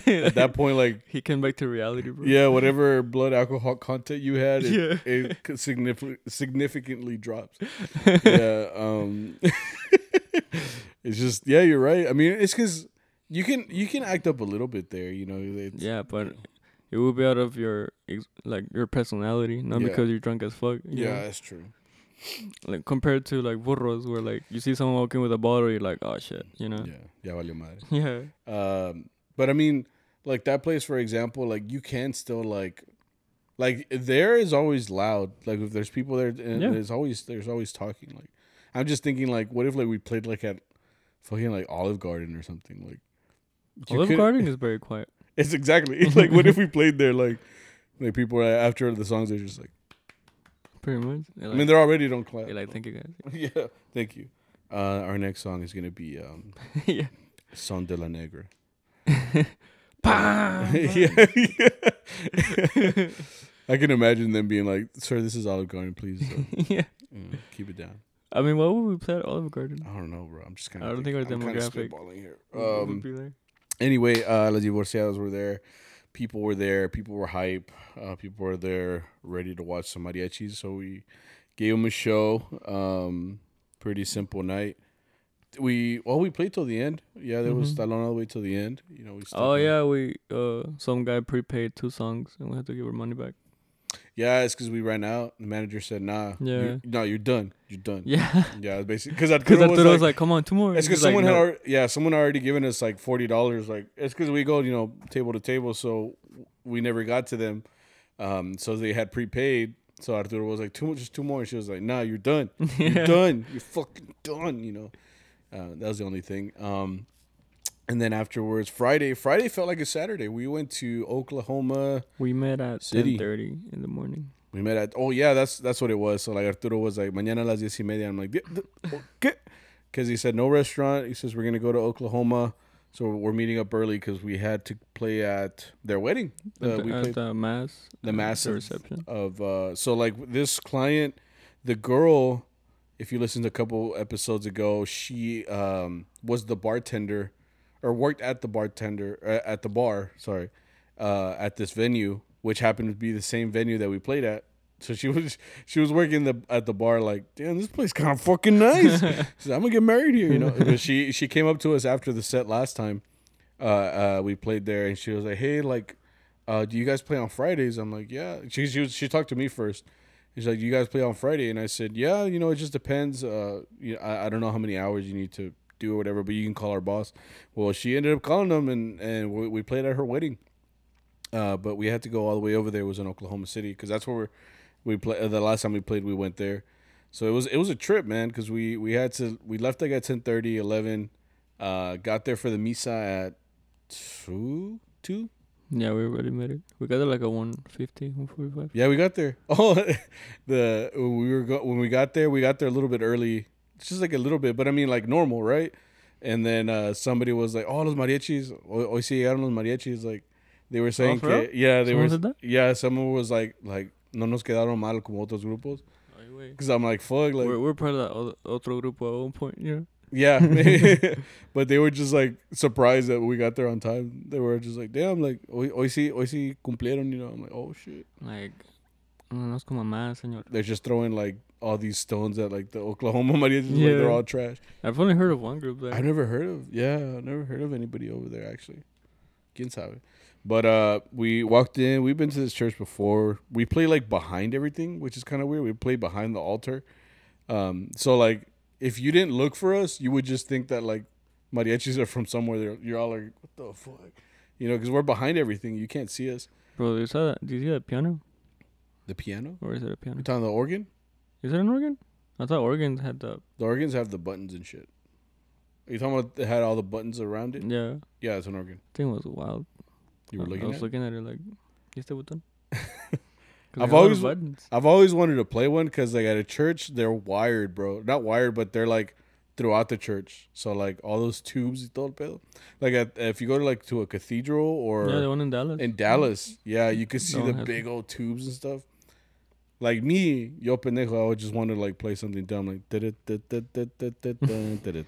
At that point, like, he came back to reality, bro. yeah, whatever blood alcohol content you had, it, Yeah. it significantly significantly drops. yeah. Um. it's just yeah, you're right. I mean, it's because you can you can act up a little bit there. You know. Yeah, but it will be out of your ex- like your personality, not Yeah. because you're drunk as fuck. Yeah, know? that's true. like compared to like burros, where like you see someone walking with a bottle, you're like, oh shit, you know. Yeah. Yeah, valió madre. Yeah. Um, but I mean, like that place, for example, like you can still like, like there is always loud. Like if there's people there, and Yeah. there's always there's always talking. Like I'm just thinking, like, what if like we played like at fucking like Olive Garden or something? Like Olive Garden is very quiet. It's exactly like what if we played there? Like like people are after the songs, they're just like, Pretty much. They're I mean, they're already don't clap. like, thank you guys. yeah, thank you. Uh, our next song is gonna be um, yeah. Son de la Negra. Bam! yeah, yeah. I can imagine them being like, "Sir, this is Olive Garden. Please uh, yeah. mm, keep it down." I mean, what would we play at Olive Garden? I don't know, bro. I'm just kind of. I don't think our I'm demographic- here. What would Um, be there? Anyway, uh, Las Divorciadas were there. People were there. People were hype. Uh, people were there, ready to watch some mariachis. So we gave them a show. Um, pretty simple night. We well, we played till the end. Yeah, there was Mhm. Stallone all the way till the end. You know, we. Oh yeah, we uh some guy prepaid two songs and we had to give her money back. Yeah, it's because we ran out. The manager said, "Nah, Yeah. you're, no, you're done. You're done." Yeah, Yeah, basically because Arturo I was, thought like, was like, come on, two more. It's because like, someone had, "No." already, yeah, someone already given us like forty dollars. Like it's because we go, you know, table to table, so we never got to them. Um, so they had prepaid. So Arturo was like, two, just two more. And she was like, Nah, you're done. You're Yeah. done. You're fucking done. You know, uh, that was the only thing. Um, and then afterwards, Friday. Friday felt like a Saturday. We went to Oklahoma. We met at City. ten thirty in the morning. We met at oh yeah, that's that's what it was. So like Arturo was like mañana las diez y media. I'm like "Di- di- okay, because he said no restaurant. He says we're gonna go to Oklahoma, so we're meeting up early because we had to play at their wedding. Uh, we at played the mass. the uh, mass the of- reception. of uh, so like this client, the girl. If you listened to a couple episodes ago, she um, was the bartender, or worked at the bartender uh, at the bar. Sorry, uh, at this venue, which happened to be the same venue that we played at. So she was she was working the at the bar like, damn, this place kind of fucking nice. She said, I'm gonna get married here, you know. but she she came up to us after the set last time. Uh, uh, we played there, and she was like, hey, like, uh, do you guys play on Fridays? I'm like, yeah. She she was, she talked to me first. She's like, you guys play on Friday? And I said, yeah. You know, it just depends. Uh, you I, I don't know how many hours you need to do or whatever, but you can call our boss. Well, she ended up calling them, and and we, we played at her wedding. Uh, but we had to go all the way over there. It was in Oklahoma City because that's where we're, we play. Uh, the last time we played, we went there. So it was it was a trip, man. Because we we had to we left like at 10:30, 11. Uh, got there for the misa at two two. Yeah, we already made it. We got it like a 150, 145. Yeah, we got there. Oh, the we were go, when we got there, we got there a little bit early, just like a little bit, but I mean like normal, right? And then uh, somebody was like, "Oh, los mariachis, hoy hoy sí llegaron los mariachis." Like they were saying, Oh, que, yeah, they Someone were, that? yeah, someone was like, like no nos quedaron mal como otros grupos, because I'm like, fuck, like we're, we're part of that otro grupo at one point, you know? yeah, but they were just like surprised that we got there on time. They were just like, damn, like hoy, hoy sí, hoy sí cumplieron, you know? I'm like, oh shit. Like, no nos como más, señor. they're just throwing like all these stones at like the Oklahoma mariachis. Like Yeah. they're all trash. I've only heard of one group there. I've never heard of. Yeah, I've never heard of anybody over there actually. Quien sabe. But uh, we walked in. We've been to this church before. We play like behind everything, which is kind of weird. We play behind the altar. Um, so like if you didn't look for us, you would just think that like mariachis are from somewhere. You're all like, what the fuck, you know? Because we're behind everything. You can't see us. Bro, you saw that? Did you see that piano? The piano. Or is it a piano? You're talking the organ? Is it an organ? I thought organs had the. The organs have the buttons and shit. Are you talking about they had all the buttons around it? Yeah, Yeah, it's an organ. thing was wild. You were I- looking I was at. looking at it like, ¿y este botón? I've they had all the always- I've always wanted to play one because like at a church they're wired, bro. Not wired, but they're like throughout the church. So like all those tubes y todo el pedo. Like at, if you go to like to a cathedral or yeah, the one in Dallas. in Dallas, yeah, you could see the big old tubes and stuff. Like me, yo pendejo, I would just want to like play something dumb like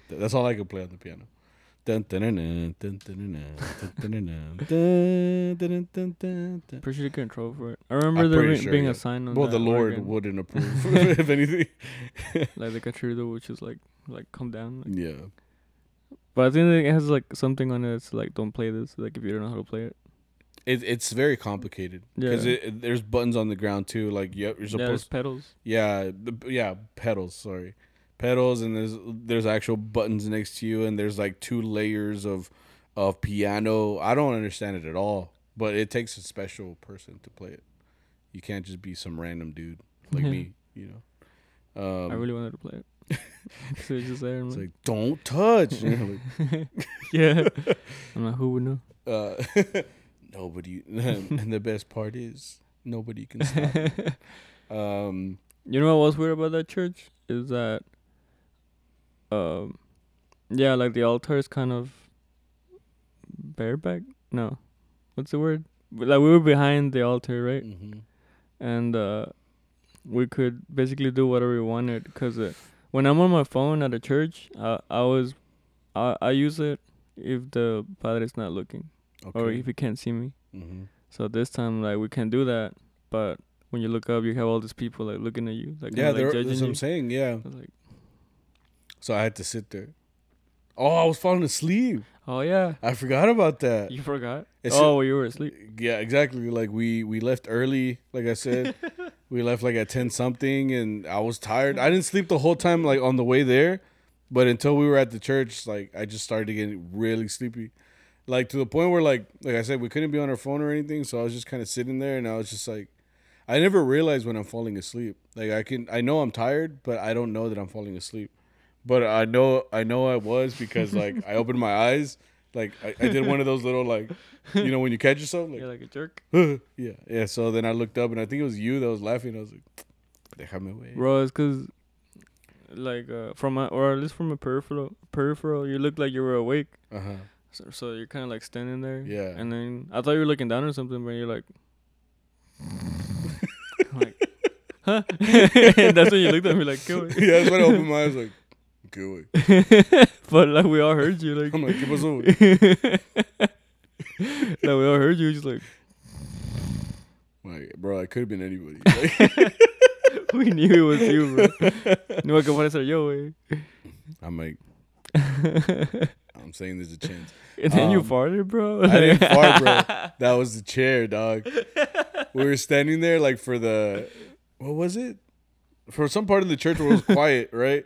that's all I could play on the piano. Pretty sure you control for it. I remember I'm there sure, being yeah. a sign on Well, the Lord organ, wouldn't approve if anything. like the concerto, which is like like come down. Like. Yeah. But I think it has like something on it. It's like don't play this. Like if you don't know how to play it. It, it's very complicated because Yeah. it, it- there's buttons on the ground too. Like yep, you're Yeah, there's pedals. yeah yeah pedals. Sorry, pedals and there's there's actual buttons next to you and there's like two layers of of piano. I don't understand it at all, but it takes a special person to play it. You can't just be some random dude like Yeah. me, you know. Um, I really wanted to play it. so it's just there. It's like, like don't touch. You like, yeah. I'm like, who would know? uh, nobody. and the best part is nobody can stop. Um, You know what was weird about that church is that, um, yeah, like the altar is kind of bareback. No, what's the word? Like we were behind the altar, right? mhm. And uh, we could basically do whatever we wanted. Cause uh, when I'm on my phone at a church, I I was, I I use it if the padre's not looking Okay. or if you can't see me. hmm So this time, like, we can't do that. But when you look up, you have all these people like looking at you, like Yeah, like, that's what. I'm saying. Yeah. I like, So I had to sit there. Oh, I was falling asleep. oh yeah, I forgot about that. you forgot. It's- oh, well, you were asleep. Yeah, exactly. Like we we left early. Like I said, we left like at ten something, and I was tired. I didn't sleep the whole time like on the way there, but until we were at the church, like I just started getting really sleepy, like to the point where like like I said, we couldn't be on our phone or anything. So I was just kind of sitting there, and I was just like, I never realized when I'm falling asleep. Like I can, I know I'm tired, but I don't know that I'm falling asleep. But I know I know I was because like I opened my eyes. Like I, I did one of those little like you know when you catch yourself like You're like a jerk, yeah, yeah. So then I looked up and I think it was you that was laughing. I was like, "Déjame wey." bro. It's cause, like, uh, from a, or at least from a peripheral, peripheral, you looked like you were awake. Uh huh. So, so you're kind of like standing there. Yeah. And then I thought you were looking down or something, but you're like, like, huh? and that's when you looked at me like, go. yeah, that's when I opened my eyes like, "Good." but like we all heard you, like, I'm like, "¿Qué pasó?" like we all heard you, just like Like, bro, I could have been anybody. Like, we knew it was you, bro. No que puede ser yo, güey. I'm like, I'm saying there's a chance. And then you Um, farted, bro. I didn't fart, bro. That was the chair, dog. We were standing there like for the what was it? For some part of the church where it was quiet, right?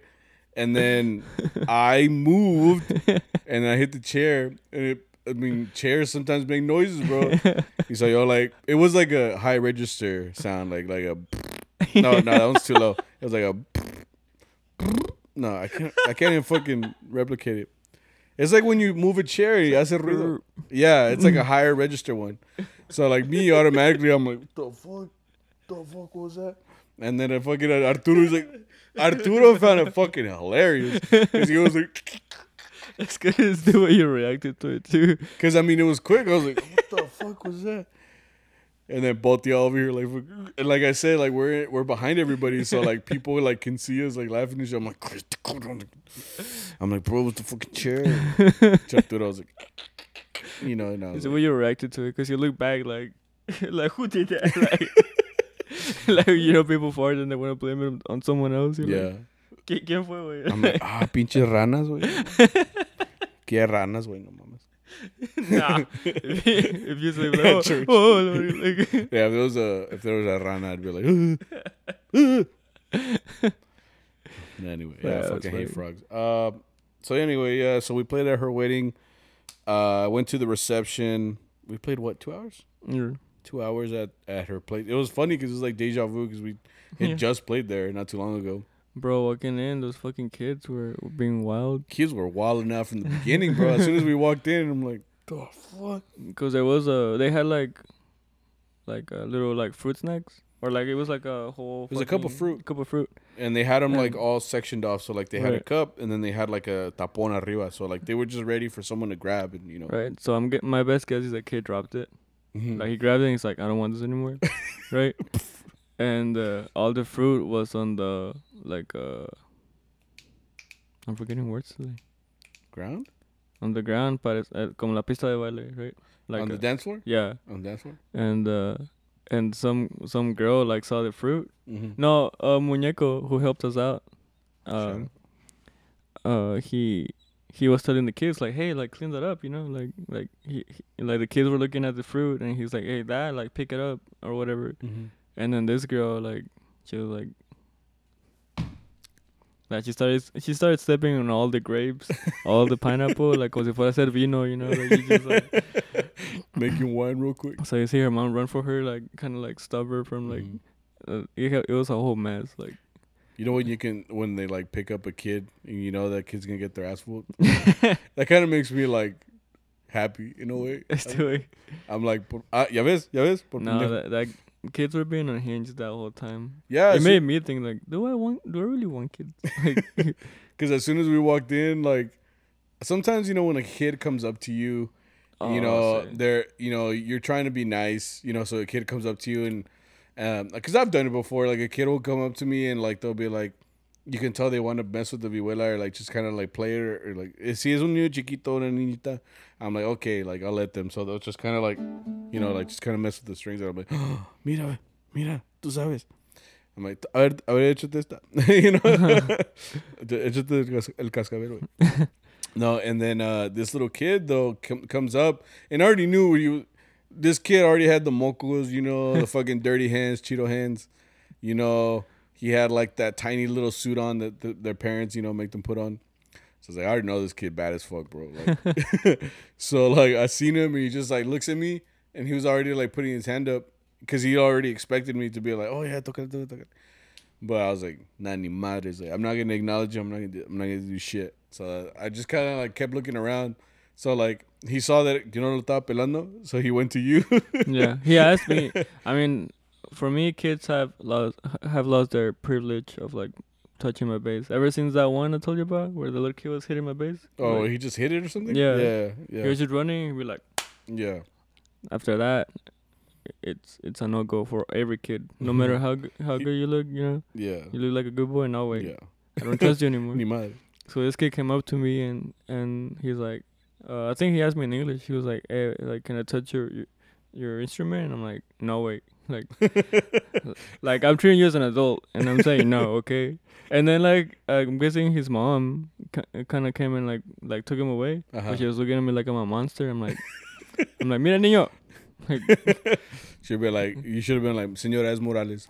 And then I moved and I hit the chair and it I mean chairs sometimes make noises, bro. He's like, yo, like it was like a high register sound, like like a no, no, that one's too low. It was like a no, I can't I can't even fucking replicate it. It's like when you move a chair, y hace ruido. Yeah, it's like a higher register one. So like me, automatically, I'm like, what the fuck? The fuck was that? And then I fucking uh, Arturo's like, Arturo found it fucking hilarious because he was like, It's good as the way you reacted to it too. because I mean it was quick. I was like, what the fuck was that? And then both y'all over here like, and like I said, like we're we're behind everybody, so like people like can see us like laughing and shit. I'm like, I'm like, bro, what's the fucking chair? Arturo was like, you know, and I was the like, way you reacted to it, because you look back like, like who did that? Like, like you know, people fart and they want to blame it on someone else. You're yeah. Like, "¿Qui- ¿Quién fue, güey? I'm like, ah, pinches ranas, güey. Qué ranas, güey, no mames. Nah. if, you, if you say like, oh, Church. oh, like, Yeah, if there was a if there was a rana, I'd be like, "Uh, uh." Anyway, Yeah, yeah, I fucking hate frogs. Uh, so anyway, yeah, so we played at her wedding. Uh, went to the reception. We played what two hours? You're- Two hours at at her place. It was funny because it was like deja vu because we had Yeah. just played there not too long ago. Bro, walking in, those fucking kids were being wild. Kids were wilding out from the beginning, bro. As soon as we walked in, I'm like, the fuck. Cause there was a, they had like, like a little like fruit snacks, or like it was like a whole. It was a cup of fruit. Cup of fruit. And they had them like all sectioned off. So like they had a cup and then they had like a tapón arriba. So like they were just ready for someone to grab and you know. Right. So I'm getting my best guess is that kid dropped it. Mhm. Like he grabbed it and he's like, I don't want this anymore. right? And uh, all the fruit was on the like uh I'm forgetting words today. ground On the ground, but it's uh, como la pista de baile, right? Like on the uh, dance floor. yeah. On the dance floor. And uh and some some girl like saw the fruit. Mm-hmm. No, uh Muñeco who helped us out. Um uh he he was telling the kids like, hey, like clean that up, you know, like like he, he like the kids were looking at the fruit and he's like, hey, dad, like pick it up or whatever. Mm-hmm. And then this girl, like, she was like, like she started, she started stepping on all the grapes, all the pineapple, like, cause if I said vino, you know, like, you just like, Making wine real quick. so you see her mom run for her, like, kind of like stop her from like, Mhm. uh, it, it was a whole mess, like, You know when you can when they like pick up a kid and you know that kid's gonna get their ass whooped. that kind of makes me like happy in a way. doing. I'm like, ah, ya ves, ya ves. Por No, that, that kids were being unhinged that whole time. yeah, it made me think like, do I want, do I really want kids? Like, because as soon as we walked in, like sometimes you know when a kid comes up to you, you oh, know they're you know you're trying to be nice, you know, so a kid comes up to you and um, because I've done it before, like a kid will come up to me and like they'll be like. You can tell they want to mess with the vihuela or like just kind of like play it or, or like eh, si es un niño chiquito una niñita, I'm like okay, like I'll let them. So they'll just kind of like, you know, like just kind of mess with the strings. And I'm like, oh, mira, mira, tú sabes. I'm like, a ver, a ver, échate esta, you know, échate el, cas- el cascabel, güey. No, and then uh, this little kid though com- comes up and I already knew you. This kid already had the mocos, you know, the fucking dirty hands, Cheeto hands, you know. He had like that tiny little suit on that th- their parents, you know, make them put on. So I was like, I already know this kid bad as fuck, bro. Like, so like I seen him and he just like looks at me and he was already like putting his hand up because he already expected me to be like, oh yeah, toca, toca, toca. But I was like, nah, ni madres. Like, I'm not gonna acknowledge him. I'm not gonna. Do, I'm not gonna do shit. So I just kind of like kept looking around. So like he saw that you know lo estaba pelando, so he went to you. yeah, he asked me. I mean, for me, kids have lost have lost their privilege of like touching my bass ever since that one I told you about, where the little kid was hitting my bass. oh, Like, he just hit it or something. Yeah. yeah, yeah. he was just running. Be like, yeah. after that, it's it's a no go for every kid, no Mhm. matter how how good you look. You know, Yeah. you look like a good boy. No wait, Yeah. I don't trust you anymore. Ni madre. So this kid came up to me and and he's like, uh, I think he asked me in English. He was like, "Hey, like, can I touch your your, your instrument?" And I'm like, "No, wait." Like, like I'm treating you as an adult, and I'm saying no, okay. And then like I'm guessing his mom kind of came and like like took him away. Uh-huh. But she was looking at me like I'm a monster. I'm like, I'm like, mira niño. Like, Should be like you should have been like Señora es Morales.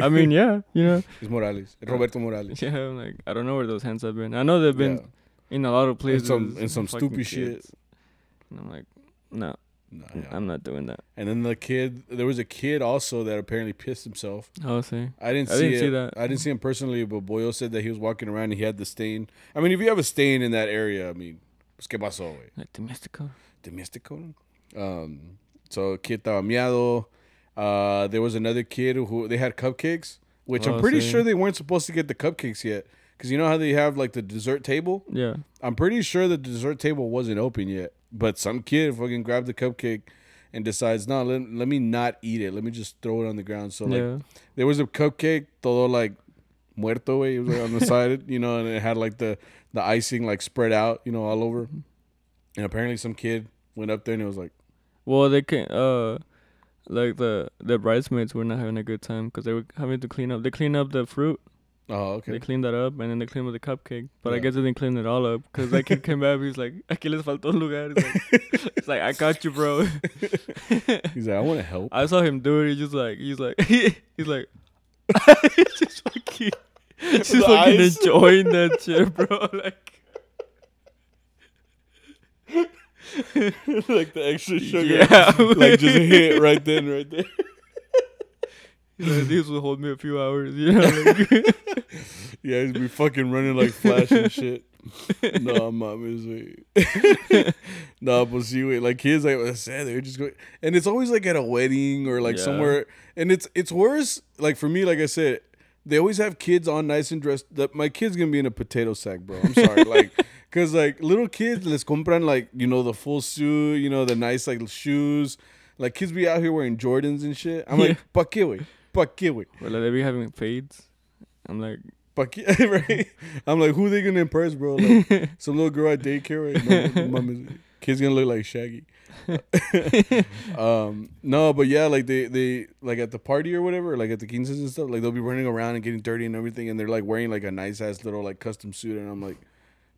I mean, yeah, you know, Es Morales. Roberto Morales. yeah. I'm like, I don't know where those hands have been. I know they've been Yeah. in a lot of places. some- in some stupid shit. And I'm like, no, No, yeah. I'm not doing that. And then the kid, there was a kid also that apparently pissed himself. I'll say. I didn't I see didn't it. see that. I didn't see him personally, but Boyo said that he was walking around and he had the stain. I mean, if you have a stain in that area, I mean, pues qué pasó, güey? Like domestico. Domestico. Um, so kid estaba miado. Uh, there was another kid who they had cupcakes, which I'm Oh, pretty sí. sure they weren't supposed to get the cupcakes yet, because you know how they have like the dessert table. Yeah. I'm pretty sure the dessert table wasn't open yet, but some kid fucking grabbed the cupcake and decides, no, let, let me not eat it. Let me just throw it on the ground. So like yeah. there was a cupcake, todo like muerto, way. It was like on the side, you know, and it had like the the icing like spread out, you know, all over. And apparently, some kid went up there and it was like, Well, they can uh, like the the bridesmaids were not having a good time because they were having to clean up. They clean up the fruit. Oh, okay. They cleaned that up and then they cleaned with the cupcake. But I guess they didn't clean it all up because that kid came back. He's like, "Aquí les faltó un lugar." He's like, it's like I got you, bro. He's like, I want to help. I saw him do it. He's just like, he's like, he's like, he's just fucking. Just The fucking ice. enjoying that shit, bro. Like, like the extra sugar. Yeah. like just hit right then, right there. He's like, this will hold me a few hours, you know? Like, Yeah, he's be fucking running like Flash and shit. no, mames, wait. no, but see, wait, like kids, like I said, they're just going, and it's always like at a wedding or like Yeah. somewhere, and it's it's worse. Like for me, like I said, they always have kids on nice and dressed. That my kid's gonna be in a potato sack, bro. I'm sorry, like, cause like little kids, les compran like you know the full suit, you know the nice like shoes. Like kids be out here wearing Jordans and shit. I'm Yeah. like, pa qué, wey? Qué, or like they be having fades. I'm like, Pa qué, right? I'm like, who they gonna impress, bro? Like, some little girl at daycare, right? No, no mames. Kid's gonna look like Shaggy. um, no, but yeah, like they they like at the party or whatever, like at the quinces and stuff, like they'll be running around and getting dirty and everything, and they're like wearing like a nice ass little like custom suit, and I'm like,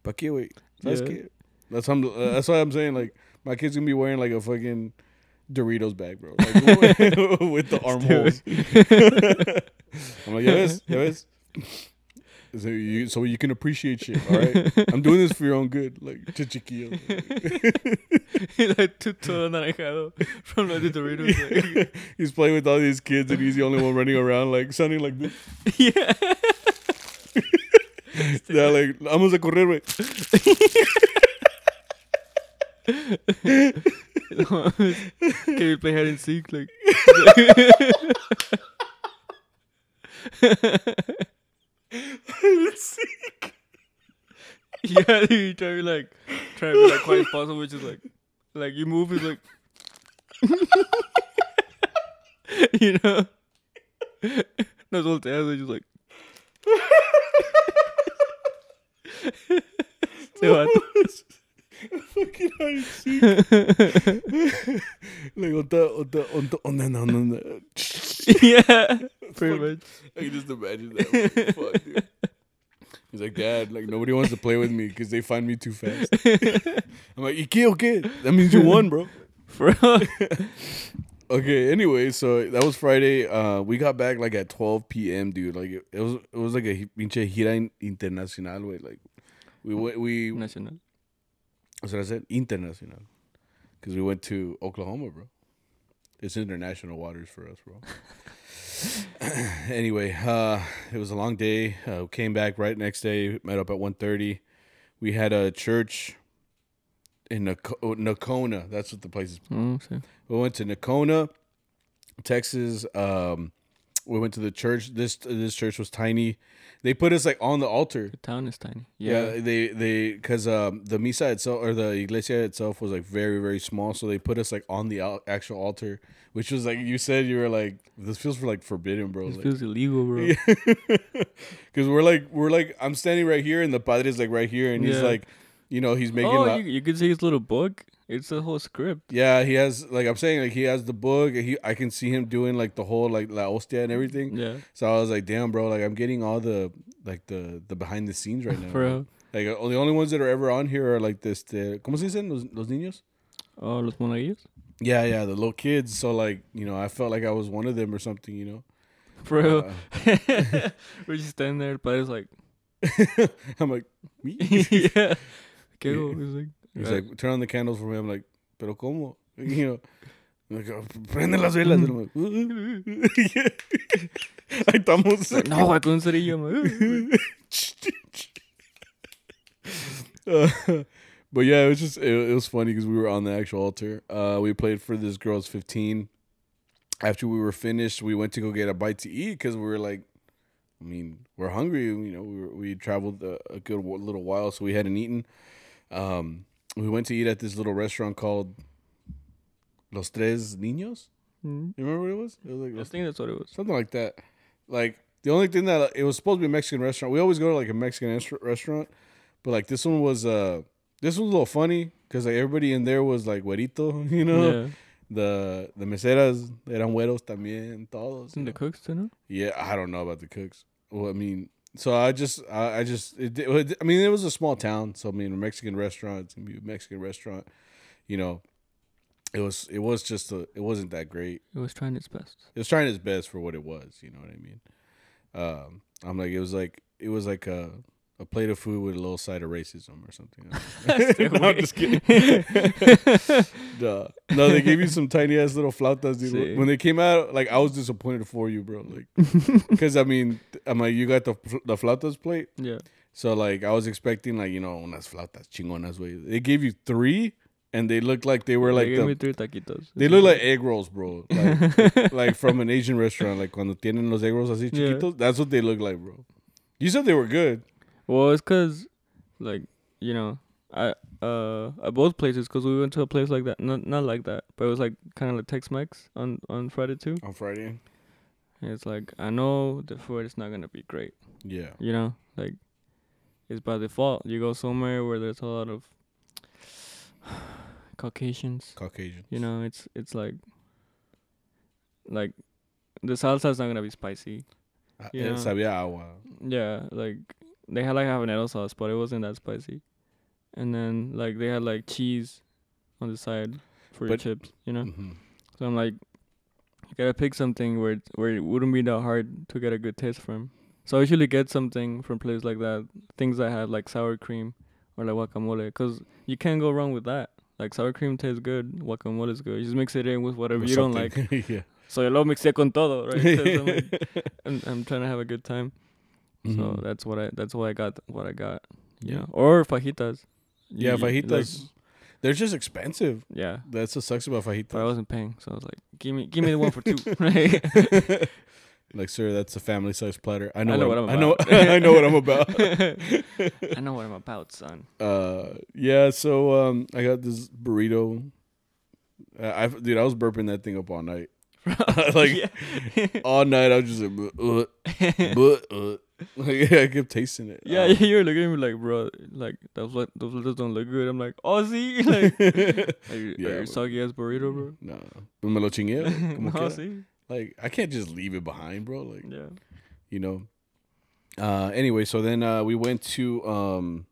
pa qué, wait, that's Yeah. That's I'm, uh, that's why I'm saying like my kid's gonna be wearing like a fucking Doritos bag, bro, like, with the armholes. I'm like, ya ves, ya ves. So you, so you can appreciate shit, all right? I'm doing this for your own good, like chichiquillo. like todo naranjado from the Doritos. Like, he's playing with all these kids, and he's the only one running around, like sounding like this. yeah. Yeah, like vamos a correr, güey. Can we play hide and seek? Like, hide and seek. yeah, you try to be like, try to be like quiet as possible, which is like, like you move is like, you know, no volteas, it's just like. Se va. Fucking hide seek. like on the on the on the on the on the- on the. yeah, pretty much. I can just imagine that. Fuck, dude. He's like, Dad, like nobody wants to play with me because they find me too fast. I'm like, you killed, kid. That means you won, bro. Bro. Okay, anyway, so that was Friday. Uh, we got back like at 12 p.m., dude. Like it, it was, it was like a pinche gira internacional, way. Like we went, we, Nacional. What I said, internacional, because we went to Oklahoma, bro. It's international waters for us, bro. anyway, uh, it was a long day. Uh, came back right next day. Met up at 1.30. We had a church in Naco- Nocona. That's what the place is Oh, sí. we went to Nocona, Texas. Um, we went to the church. This this church was tiny. They put us like on the altar. The town is tiny. Yeah, Yeah. they they because um the misa itself or the iglesia itself was like very very small, so they put us like on the al- actual altar, which was like you said you were like this feels for like forbidden, bro. This Like, feels illegal, bro. because we're like we're like I'm standing right here and the padre's like right here, and he's like, you know, he's making. oh, la- you, you can see his little book. It's a whole script. yeah, he has like I'm saying like he has the book. He I can see him doing like the whole like la hostia and everything. Yeah. So I was like, damn, bro, like I'm getting all the like the the behind the scenes right now. Bro. Like uh, the only ones that are ever on here are like this. The, ¿Cómo se dicen los, los niños? Oh, los monaguillos? Yeah, yeah, the little kids. So like, you know, I felt like I was one of them or something. You know. Bro. Uh, We're just standing there, but it's like, I'm like, me. yeah. ¿Qué hago? It's like, He's uh, like, turn on the candles for me. I'm like, pero cómo? You know. I'm Like, "Oh, prende las velas. And I'm like, yeah. Ahí estamos. like, no, güey, con un cerillo. Uh, but yeah, it was just it, it was funny because we were on the actual altar. Uh, we played for this girl's fifteen. After we were finished, we went to go get a bite to eat because we were like, I mean, we're hungry. You know, we were, we traveled a, a good w- little while, so we hadn't eaten. Um, we went to eat at this little restaurant called Los Tres Niños. Mm. You remember what it was? It was like I think that's what it was. something like that. Like the only thing that it was supposed to be a Mexican restaurant. We always go to like a Mexican est- restaurant, but like this one was uh this was a little funny because like everybody in there was like güerito, you know. Yeah. The the meseras eran güeros también, todos. And the know. cooks too, no? Yeah, I don't know about the cooks. Well, I mean, so I just I, I just it, it, I mean it was a small town, so I mean a Mexican restaurant, it's gonna be a Mexican restaurant, you know. It was it was just a it wasn't that great It was trying its best. it was trying its best for what it was. You know what I mean? Um, I'm like, it was like it was like a a plate of food with a little side of racism or something. no, I'm just kidding. Duh. No, they gave you some tiny ass little flautas. Dude. Sí. When they came out, like I was disappointed for you, bro. Like, because I mean, I'm like, you got the the flautas plate, Yeah. so like I was expecting like you know unas flautas chingonas. Way they gave you three, and they looked like they were like they the, three taquitos. they look like egg rolls, bro. Like, like from an Asian restaurant, like cuando tienen los egg rolls así Yeah. chiquitos. That's what they look like, bro. You said they were good. Well, it's cause, like you know, I uh at both places, cause we went to a place like that, not not like that, but it was like kind of like Tex-Mex on on Friday too. on Friday. And it's like I know the food is not gonna be great, Yeah. you know, like it's by default. You go somewhere where there's a lot of Caucasians, Caucasian. you know, it's it's like like the salsa's not gonna be spicy. Uh, Yeah. it sabía agua. Yeah, like they had like habanero sauce, but it wasn't that spicy. And then like they had like cheese on the side for your chips, you know. hmm So I'm like, you gotta pick something where it, where it wouldn't be that hard to get a good taste from. So I usually get something from places like that, things that have like sour cream or like guacamole, cause you can't go wrong with that. Like sour cream tastes good, guacamole is good. You just mix it in with whatever you don't like. yeah. So yo lo mixé con todo, right? I'm, like, I'm, I'm trying to have a good time. So Mhm. that's what I that's why I got what I got. Yeah. Or fajitas. Yeah, fajitas. They're just expensive. Yeah. That's what sucks about But I wasn't paying, so I was like, "Give me, give me the one for two, right?" like, sir, that's a family size platter. I know, I know what, what I'm, I'm I know. about. I know what I'm about. I know what I'm about, son. Uh, yeah. So um, I got this burrito. Uh, I dude, I was burping that thing up all night. like all night, I was just like, uh, but uh, like, I kept tasting it. yeah, Um, you were looking at me like, bro, like those le- those don't look good. I'm like, oh, see, like, are you, Yeah, soggy ass burrito, bro? no, me lo chingué. No, see, Like I can't just leave it behind, bro. Like yeah. you know. Uh, anyway, so then uh, we went to um.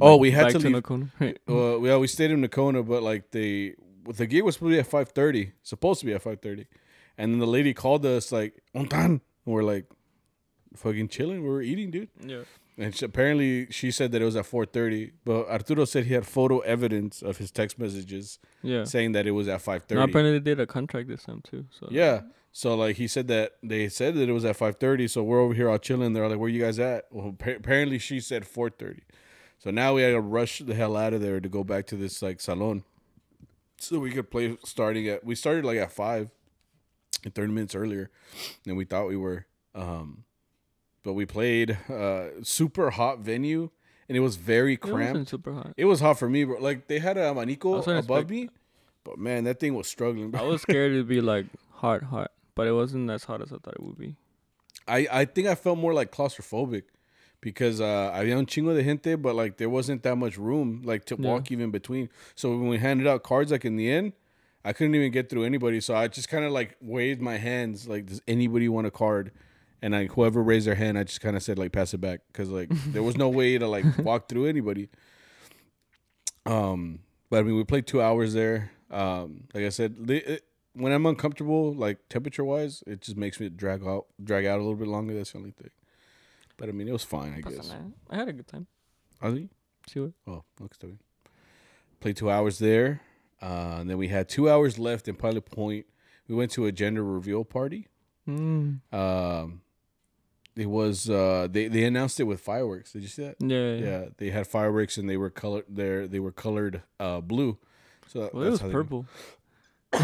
Oh, we had Back to leave. Nocona. Right. Well, yeah, we stayed in Nocona, but like they, the gate was supposed to be at five thirty. Supposed to be at five thirty, and then the lady called us like on time. And we're like, fucking chilling. We were eating, dude. Yeah. And she, apparently, she said that it was at four thirty. But Arturo said he had photo evidence of his text messages Yeah. saying that it was at 5:30. No, apparently they did a contract this time too. So Yeah. So like he said that they said that it was at five thirty. So we're over here all chilling. They're like, "Where you guys at?" Well, appa- apparently she said four thirty. So now we had to rush the hell out of there to go back to this like salon, so we could play starting at. We started like at five, and thirty minutes earlier than we thought we were. Um, but we played uh super hot venue, and it was very It wasn't cramped. super hot. It was hot for me, bro. Like they had a manico above expect- me, but man, that thing was struggling. Bro. I was scared it'd be like hot, hot, but it wasn't as hot as I thought it would be. I, I think I felt more like claustrophobic because uh, había un chingo de gente, but like there wasn't that much room like to Yeah. walk even between. So when we handed out cards, like in the end, I couldn't even get through anybody. So I just kind of like waved my hands, like, does anybody want a card? And like whoever raised their hand, I just kind of said like pass it back because like there was no way to like walk through anybody. Um, but I mean we played two hours there. Um, like I said, it, when I'm uncomfortable, like temperature wise, it just makes me drag out, drag out a little bit longer. That's the only thing. But I mean, it was fine, I guess. I had a good time. Ozzy? See what? Oh, looks to me. Played two hours there, uh, and then we had two hours left in Pilot Point. We went to a gender reveal party. Mm. Um, it was uh, they they announced it with fireworks. Did you see that? Yeah, yeah. Yeah, they had fireworks and they were colored. There, they were colored uh, blue. So Well, it was they- purple.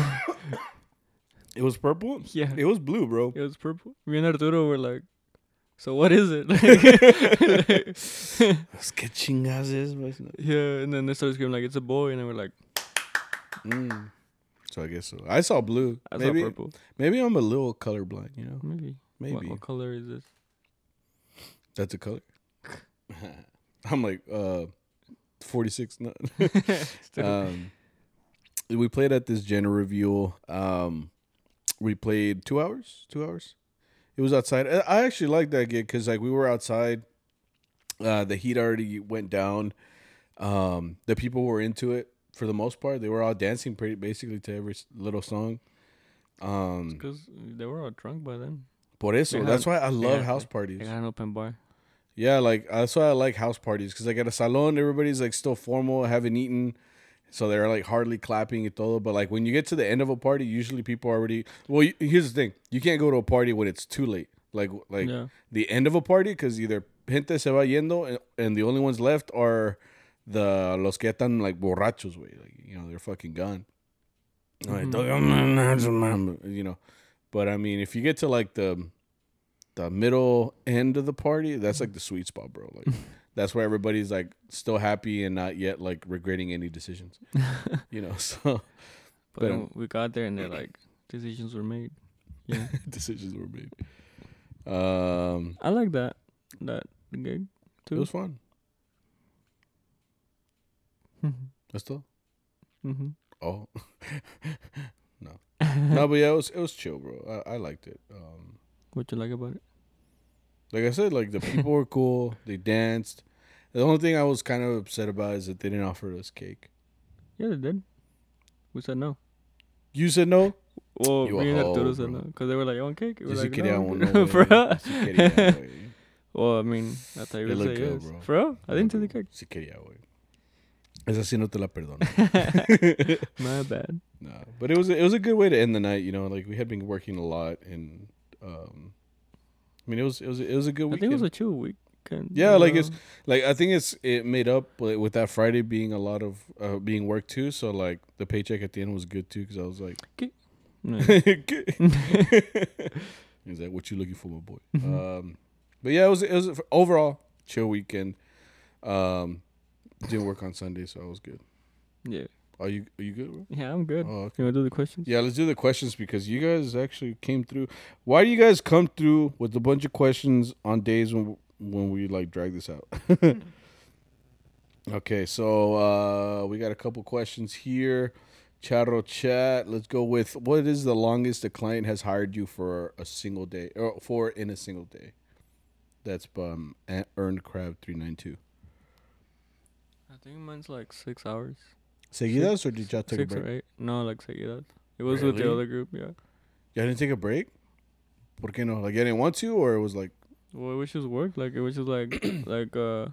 It was purple. Yeah, It was blue, bro. it was purple. Me and Arturo were like, "So what is it?" Que chingas es, yeah, and then they started screaming like, "It's a boy," and then we're like, Mm. So I guess so. I saw blue. "I maybe saw purple." maybe I'm a little colorblind. You know, Maybe. maybe What, what color is this? That's a color. I'm like uh, 46. No. um, we played at this gender reveal. Um, we played two hours. Two hours. It was outside. I I actually liked that gig because like we were outside. Uh, the heat already went down. Um, the people were into it for the most part. They were all dancing pretty basically to every little song. Um, Because they were all drunk by then. Por eso, They that's why I love got- house They parties. got an open bar. Yeah, like that's why I like house parties because like at a salon, everybody's like still formal, haven't eaten, so they're like hardly clapping and todo. But like when you get to the end of a party, usually people already. Well, you, here's the thing: you can't go to a party when it's too late. Like like yeah. the end of a party because either gente se va yendo and, and the only ones left are the los que están like borrachos, way like you know they're fucking gone. Like, mm-hmm. you know, but I mean, if you get to like the the middle end of the party, that's like the sweet spot, bro. Like that's where everybody's like still happy and not yet like regretting any decisions. You know, so But But, um, we got there and they're like, decisions were made. Yeah. decisions were made. Um, I like that. That gig too. it was fun. That's all. mm-hmm. Oh, no, no, but yeah, it was it was chill, bro. I, I liked it. Um, What you like about it? like I said, like the people were cool. They danced. The only thing I was kind of upset about is that they didn't offer us cake. Yeah, they did. We said no. You said no. Well, You me and Arturo said no because they were like, "You want cake?" We were like, quería no, uno, good." For real? Sí quería. Well, I mean, I thought you would say good, yes. bro. For real? I didn't see the cake. Sí quería, güey. Esa sí no te la perdono. My bad. no, but it was it was a good way to end the night. You know, like we had been working a lot, and um, I mean, it was it was it was a good I weekend. think it was a chill weekend. Yeah, like it's- like I think it's it made up with, with that Friday being a lot of uh, being work too. So like the paycheck at the end was good too because I was like, No. he's like, "What you looking for, my boy?" Mhm. Um, but yeah, it was it was overall chill weekend. Um, didn't work on Sunday, so I was good. yeah. Are you are you good? Bro? Yeah, I'm good. Oh, okay. You want to do the questions? Yeah, let's do the questions because you guys actually came through. Why do you guys come through with a bunch of questions on days when when we like drag this out? okay, so uh we got a couple questions here. Charro chat. Let's go with what is the longest a client has hired you for a single day or for in a single day? That's um earned crab three nine two. I think mine's like six hours. Seguidas or did y'all take six a break? or eight. No, like seguidas. It was with the other group, yeah. Y'all didn't take a break? ¿Por qué no? Like you didn't want to, or it was like Well, it was just work. Like it was just like like uh,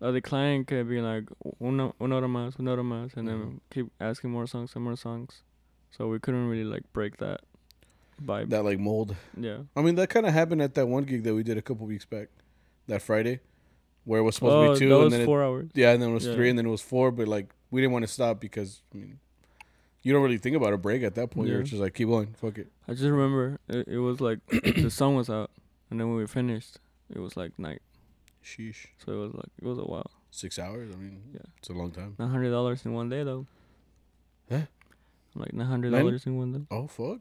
uh the client kept being like una una hora más, una hora más, and then Mhm. keep asking more songs and more songs. So we couldn't really like break that vibe. that like mold. yeah. I mean, that kind of happened at that one gig that we did a couple weeks back, that Friday, where it was supposed oh, to be two, that and was then it, four hours. yeah, and then it was Yeah. three, and then it was four. But like, we didn't want to stop because I mean, you don't really think about a break at that point. You're Yeah. just like, keep going, fuck it. I just remember it, it was like the sun was out, and then when we finished, it was like night. Sheesh, So it was like it was a while. six hours. I mean, Yeah. it's a long time. Nine hundred dollars in one day though. Huh? Like nine hundred dollars in one day, Oh fuck.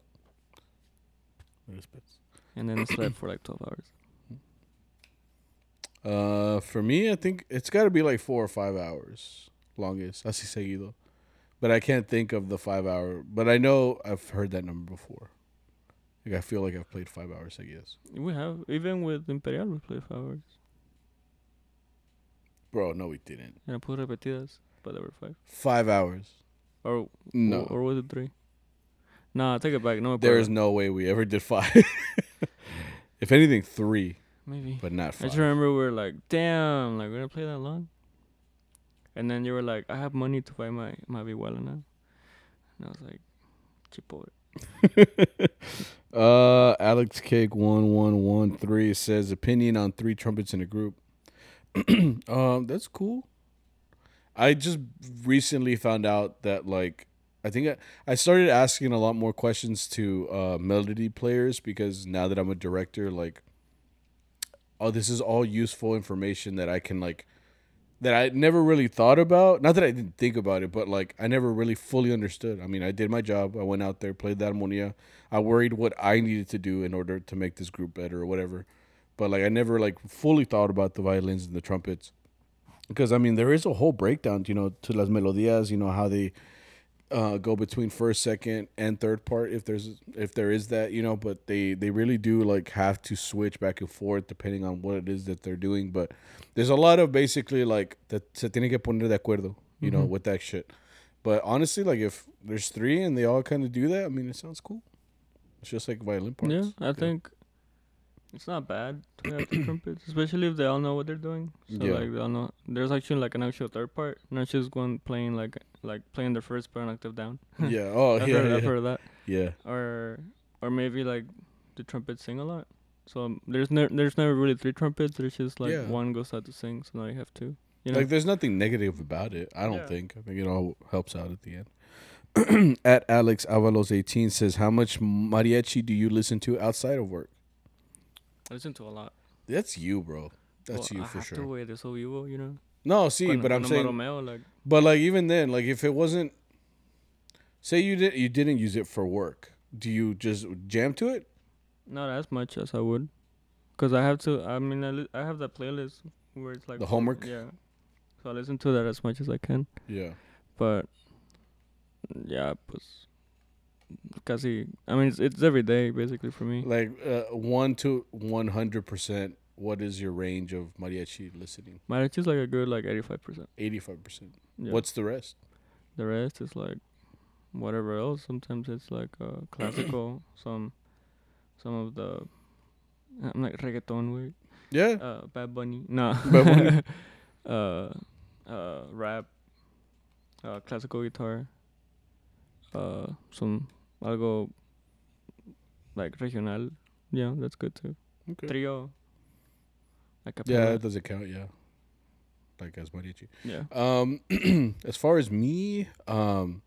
Respect. and then slept for like twelve hours. Uh, for me, I think it's got to be like four or five hours longest. Así seguido, but I can't think of the five hour. But I know I've heard that number before. Like I feel like I've played five hours seguidas. We have even with Imperial we played five hours. Bro, no, we didn't. And I put repetidas, but there were five. Five hours. Or No. or, was it three? Nah, I take it back. No, there is no way we ever did five. if anything, three, maybe. but not I just remember we were like, damn, like we're gonna play that long. And then you were like, I have money to buy my my vihuela now. And I was like, chipo. uh, Alex Cake one one one three says opinion on three trumpets in a group. um, that's cool. I just recently found out that like I think I, I started asking a lot more questions to uh, melody players because now that I'm a director, like, oh, this is all useful information that I can like that I never really thought about. Not that I didn't think about it, but like I never really fully understood. I mean, I did my job. I went out there, played the armonia. I worried what I needed to do in order to make this group better or whatever. But like I never like fully thought about the violins and the trumpets. Because I mean, there is a whole breakdown, you know, to las melodías, you know, how they uh, go between first, second, and third part if there's if there is that, you know, but they they really do like have to switch back and forth depending on what it is that they're doing. But there's a lot of basically like that se tiene que poner de acuerdo, you know, Mhm. with that shit. But honestly, like if there's three and they all kind of do that, I mean, it sounds cool. It's just like violin parts. Yeah, I think It's not bad to have two trumpets, especially if they all know what they're doing. So Yeah. like they all know. There's actually like an actual third part, not just one playing like like playing the first part an octave down. yeah. Oh I've, yeah. heard, I've heard of that. yeah. Or or maybe like the trumpets sing a lot. So um, there's never there's never really three trumpets. There's just like Yeah. one goes out to sing. So now you have two. You know. Like there's nothing negative about it. I don't Yeah. think. I think it all helps out at the end. at Alex Avalos 18 says, "How much mariachi do you listen to outside of work?" I listen to a lot. That's you, bro. That's Well, you I for have sure. To wait, they're so evil, you know. No, see, Cuando- but I'm saying, Romeo, like but like even then, like if it wasn't, say you did, you didn't use it for work. Do you just jam to it? not as much as I would, cause I have to. I mean, I, li- I have that playlist where it's like The homework? Yeah. So I listen to that as much as I can, Yeah. but yeah, pues casi. I mean, it's it's every day basically for me. Like uh, one to one hundred percent. What is your range of mariachi listening? Mariachi is like a good like eighty five percent. Eighty-five percent. Yeah. What's the rest? the rest is like whatever else. Sometimes it's like uh, classical. some some of the I'm like reggaeton way. Yeah. Uh, Bad Bunny. No. Bad Bunny. uh, uh, rap. Uh, classical guitar. Uh, some algo like regional. Yeah, that's good too. Okay. Trio. Like a Yeah, that doesn't count. Yeah. Like as mariachi. yeah. Um, as far as me, um,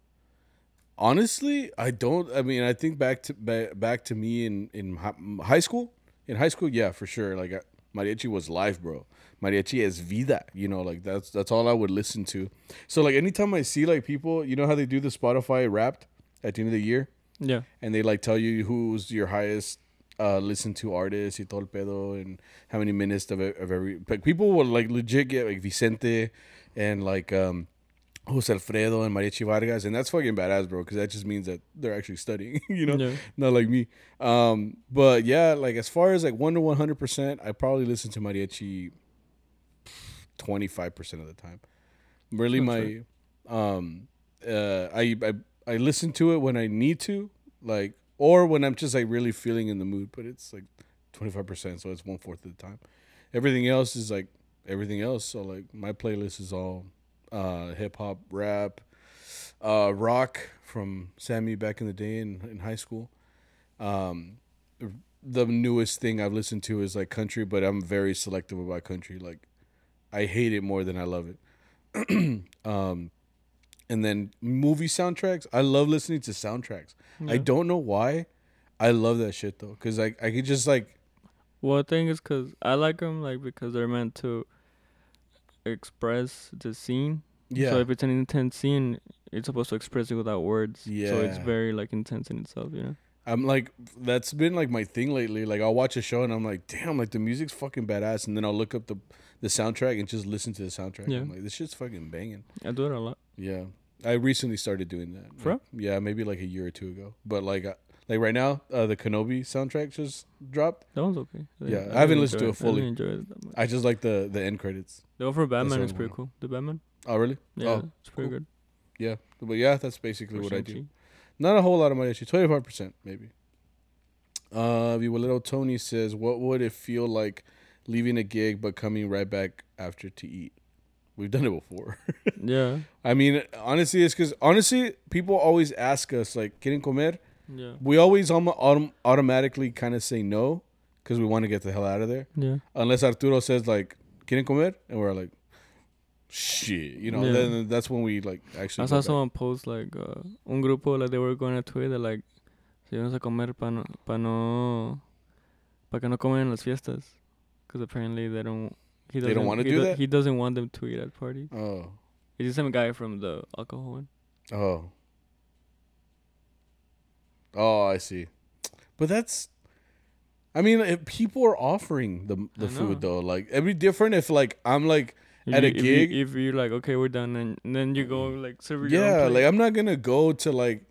honestly, I don't. I mean, I think back to ba- back to me in in high school. In high school, yeah, for sure. Like uh, mariachi was life, bro. Mariachi es vida. You know, like that's that's all I would listen to. So like anytime I see like people, you know how they do the Spotify Wrapped at the end of the year, Yeah. and they like tell you who's your highest uh listen to artist y todo el pedo and how many minutes of, it- of every like people will like legit get like Vicente and like um Jose Alfredo and Mariachi Vargas and that's fucking badass bro because that just means that they're actually studying you know Yeah. not like me um but yeah like as far as like 1 to 100% I probably listen to Mariachi 25% of the time really Sounds my um uh I, I I listen to it when I need to like or when I'm just like really feeling in the mood but it's like 25% so it's one fourth of the time. Everything else is like everything else so like my playlist is all uh hip hop rap uh rock from Sammy back in the day in, in high school. Um the newest thing I've listened to is like country but I'm very selective about country. Like I hate it more than I love it. Um and then movie soundtracks I love listening to soundtracks I don't know why. I love that shit though, cause like I could just like Well, the thing is, cause I like them like because they're meant to express the scene. yeah So if it's an intense scene, it's supposed to express it without words. Yeah. So it's very like intense in itself, you know. I'm like that's been like my thing lately. Like I'll watch a show and I'm like, damn, like the music's fucking badass, and then I'll look up the the soundtrack and just listen to the soundtrack. Yeah. I'm like, this shit's fucking banging. I do it a lot. Yeah, I recently started doing that. For Like, yeah, maybe like a year or two ago. But like, uh, like right now, uh, the Kenobi soundtrack just dropped. That one's okay. Yeah, I didn't haven't listened to it fully. I enjoy it that much. I just like the the end credits. The one for Batman is pretty cool. The Batman. Oh really? Yeah, Oh, it's pretty cool. good. Yeah, but yeah, that's basically For what I do. Not a whole lot of money actually. Twenty five percent maybe. Uh Violero Tony says, What would it feel like leaving a gig but coming right back after to eat? We've done it before. Yeah, I mean, honestly, it's because honestly, people always ask us like, "Quieren comer?" yeah, We always almo- autom- automatically kind of say no because we want to get the hell out of there. yeah. Unless Arturo says like, "Quieren comer?" and we're like, "Shit," you know. Yeah. Then that's when we like actually. I saw someone post like uh, un grupo like they were going to Twitter like si vamos a comer para no para no para que no comen en las fiestas because apparently they don't he They doesn't don't wanna do do- that? he doesn't want them to eat at parties. Oh, He's the same guy from the alcohol one. oh, oh! I see. But that's. I mean, if people are offering the the food though. Like, it'd be different if like I'm like If At you, a if gig? you, if you're like okay we're done and, and then you go like serve your own Yeah, like I'm not gonna go to like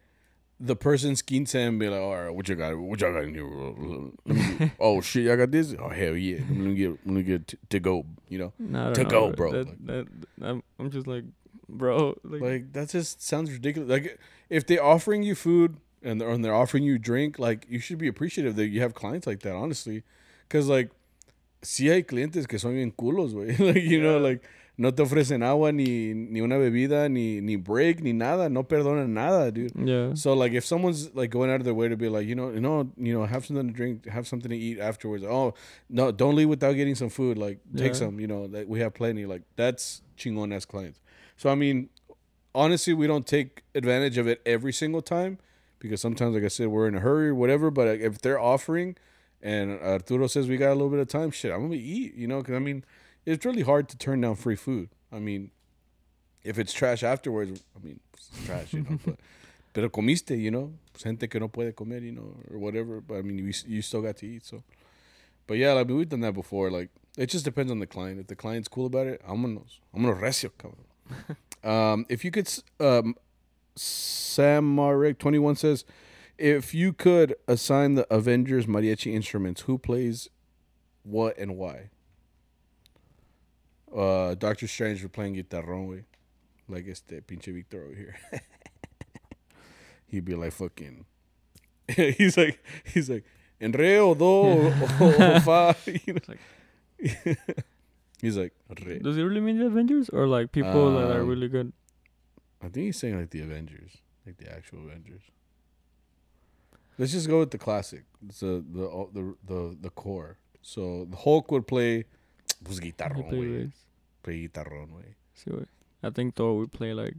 the person's quince and be like, all right, what you got? What y'all got in here? Get- oh shit, y'all got this? Oh hell yeah, let me get let me get t- to go. You know, Nah, I to don't go, know, bro. That, Like- that, I'm, I'm just like, bro, like, like that just sounds ridiculous. Like if they're offering you food and they're, and they're offering you drink, like you should be appreciative that you have clients like that. Honestly, Because, like, sí hay clientes que son bien culos, güey. like, you know, like, no te ofrecen agua, ni, ni una bebida, ni, ni break, ni nada. No perdonan nada, dude. Yeah. So like if someone's like going out of their way to be like, you know, you know, you know, have something to drink, have something to eat afterwards. Oh, no, don't leave without getting some food. Like take Yeah. some, you know, like we have plenty. Like that's chingon as clients. So I mean, honestly, we don't take advantage of it every single time because sometimes, like I said, we're in a hurry or whatever. But if they're offering, and Arturo says we got a little bit of time, shit, I'm gonna eat. You know, because I mean, it's really hard to turn down free food. I mean, if it's trash afterwards, I mean, it's trash, you know. but pero comiste, you know, gente que no puede comer, you know, or whatever. But I mean, you you still got to eat. So, but yeah, like we've done that before. Like it just depends on the client. If the client's cool about it, I'm gonna I'm gonna recio, cabrón. um, if you could, um, Sam Marek twenty one says, if you could assign the Avengers mariachi instruments, who plays what and why? Uh, Doctor Strange for playing guitarrón, way. Like este pinche Victor over here. He'd be like fucking. he's like he's like en re o do o, o, o fa. You know? like- he's like re. Does it really mean the Avengers or like people that are Um, really good? I think he's saying like the Avengers, like the actual Avengers. Let's just go with the classic. It's the the the the, the core. So the Hulk would play pues guitarrón, play. Guitarrón, way. See what? I think Thor would play like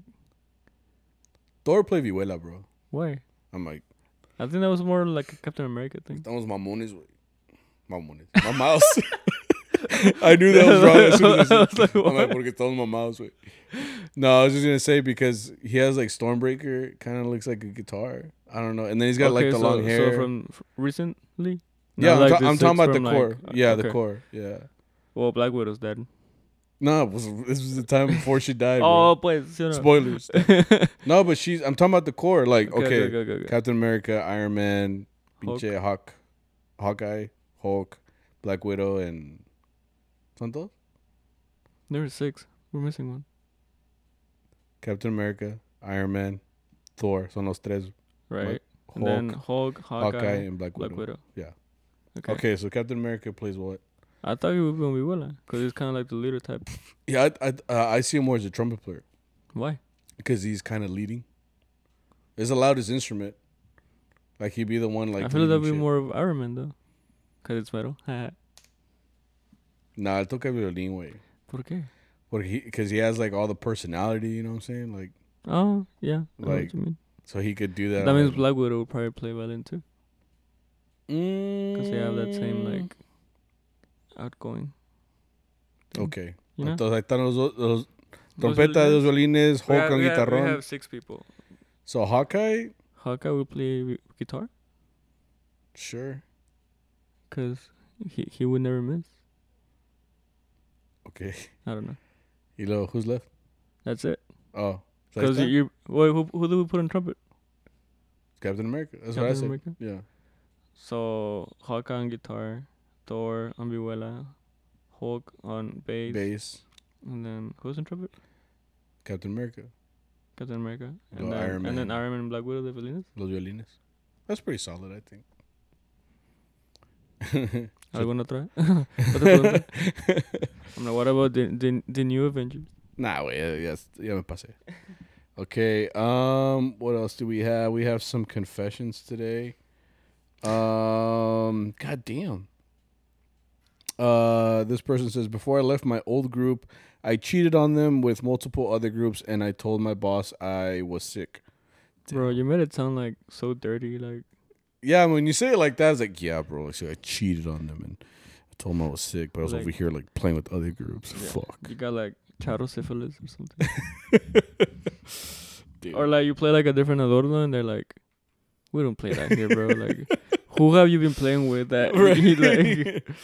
Thor play vihuela, bro. why? I'm like, I think that was more like a Captain America thing. estamos mamones, güey. Mamones. Mamados. I knew that was wrong as soon as I was like. I'm like, porque estamos mamados, güey. No, I was just gonna say because he has like Stormbreaker, kind of looks like a guitar. I don't know, and then he's got like the so, long hair. So from recently? yeah, I'm, like ta- I'm talking about the like- core. yeah, the core. Yeah. Well, Black Widow's dead. No, was, this was the time before she died. Oh, bro. pues, you know. Spoilers. no, but she's. I'm talking about the core. Like, okay, okay, okay, okay. Captain America, Iron Man, Hulk. pinche Hawk, Hawkeye, Hulk, Black Widow, and ¿Son todos? There were six. We're missing one. Captain America, Iron Man, Thor. Son los tres. Right. Hulk, and then Hulk, Hawkeye, Hawkeye, and Black, Black Widow. Widow. Yeah. Okay. Okay, so Captain America plays what? I thought he would be Willa because he's kind of like the leader type. Yeah, I I, uh, I see him more as a trumpet player Why? because he's kind of leading. It's the loudest instrument. Like he'd be the one like. I feel like that'd be shit. more of Iron Man though, because it's metal. Nah, él toca violín, güey. ¿Por qué? Porque he, because he has like all the personality, you know what I'm saying? Like, Oh, yeah. I know Like, what you mean. so he could do that. That means Black Widow would probably play violin too, Mm, because they have that same like outgoing. thing, Okay. You know? Entonces ahí están los, dos- los Those trompeta, dos violins. violines, We Hulk have- we have- guitarrón. We have six people. So Hawkeye, Hawkeye will play guitar sure. because he he would never miss. Okay. I don't know. Y luego, who's left? That's it. Oh, Because está. you wait, who who do we put on trumpet? Captain America. That's what I Captain said. America? Yeah. So Hawkeye on guitar, Thor on vihuela, Hulk on bass, Bass, and then who's on trumpet? Captain America, Captain America, and then Iron and then Man. Iron Man and Black Widow, the villains. los violines. That's pretty solid, I think. ¿Alguna otra? Otra. I'm like, what about the the, the new Avengers? Nah, wait, yes, ya me pasé. Okay, um, what else do we have? We have some confessions today. Um, god damn. Uh, this person says before I left my old group, I cheated on them with multiple other groups, and I told my boss I was sick. Bro, you made it sound like so dirty. Like, Yeah, when you say it like that, it's like, yeah, bro. Like, so I cheated on them, and I told them I was sick, but I was Like- over here like playing with other groups. Yeah. Fuck. you got like charro syphilis or something. Or like you play like a different adorno and they're like, we don't play that here, bro. Like, who have you been playing with that? like,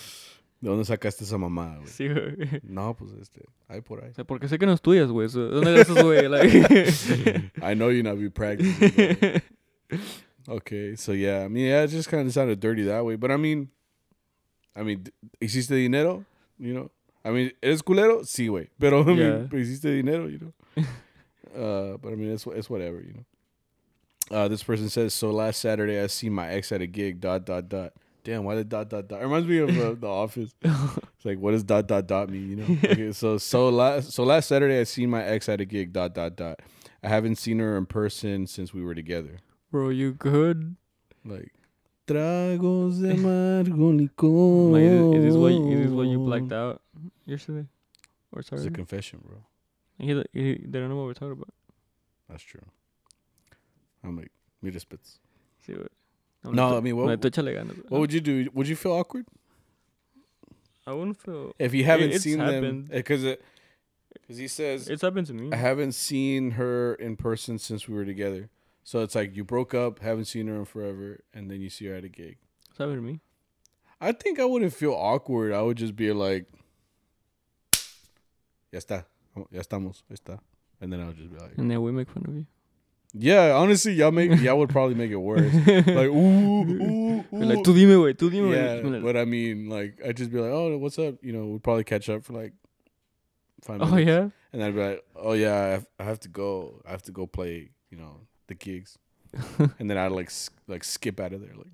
¿De dónde sacaste esa mamada, güey? sí, güey. No, pues este, hay por ahí. O sea, porque sé que no estudias, güey. ¿Dónde gastas, güey? Like, I know you not be practicing. but- okay, so yeah, I mean, yeah, it just kind of sounded dirty that way, but I mean, I mean, ¿hiciste dinero? You know, I mean, ¿eres culero? Sí, güey, pero I mean, Yeah. ¿hiciste dinero? You know, uh, but I mean, it's it's whatever, you know. Uh, this person says, so last Saturday I see my ex at a gig. Dot dot dot. Damn, why did dot dot dot? It reminds me of uh, The Office. It's like, what does dot dot dot mean? You know? Okay, so so last so last Saturday, I seen my ex at a gig. Dot dot dot. I haven't seen her in person since we were together. Bro, you good? Like, tragos de amargo licor. Like, is, is this what you, is this what you blacked out yesterday? Or It's sorry? a confession, bro. He, he, they don't know what we're talking about. That's true. I'm like, mira spits. See what? No, I mean, what- tú échale ganas. What would you do? Would you feel awkward I wouldn't feel. if you haven't seen them? Because eh, it, because he says It's happened to me. I haven't seen her in person since we were together. So it's like you broke up, haven't seen her in forever, and then you see her at a gig. It's happened to me. I think I wouldn't feel awkward. I would just be like, "Ya está, ya estamos, ya está," and then I would just be like, And then we make fun of you. "Yeah, honestly, y'all make y'all would probably make it worse." like, ooh, ooh, We're like, ooh. tú dime, güey, tú dime, yeah, but I mean, like, I'd just be like, "Oh, what's up?" You know, we'd probably catch up for like five minutes. Oh, yeah? And I'd be like, "Oh yeah, I have, I have to go. I have to go play. You know, the gigs." and then I'd like like skip out of there, like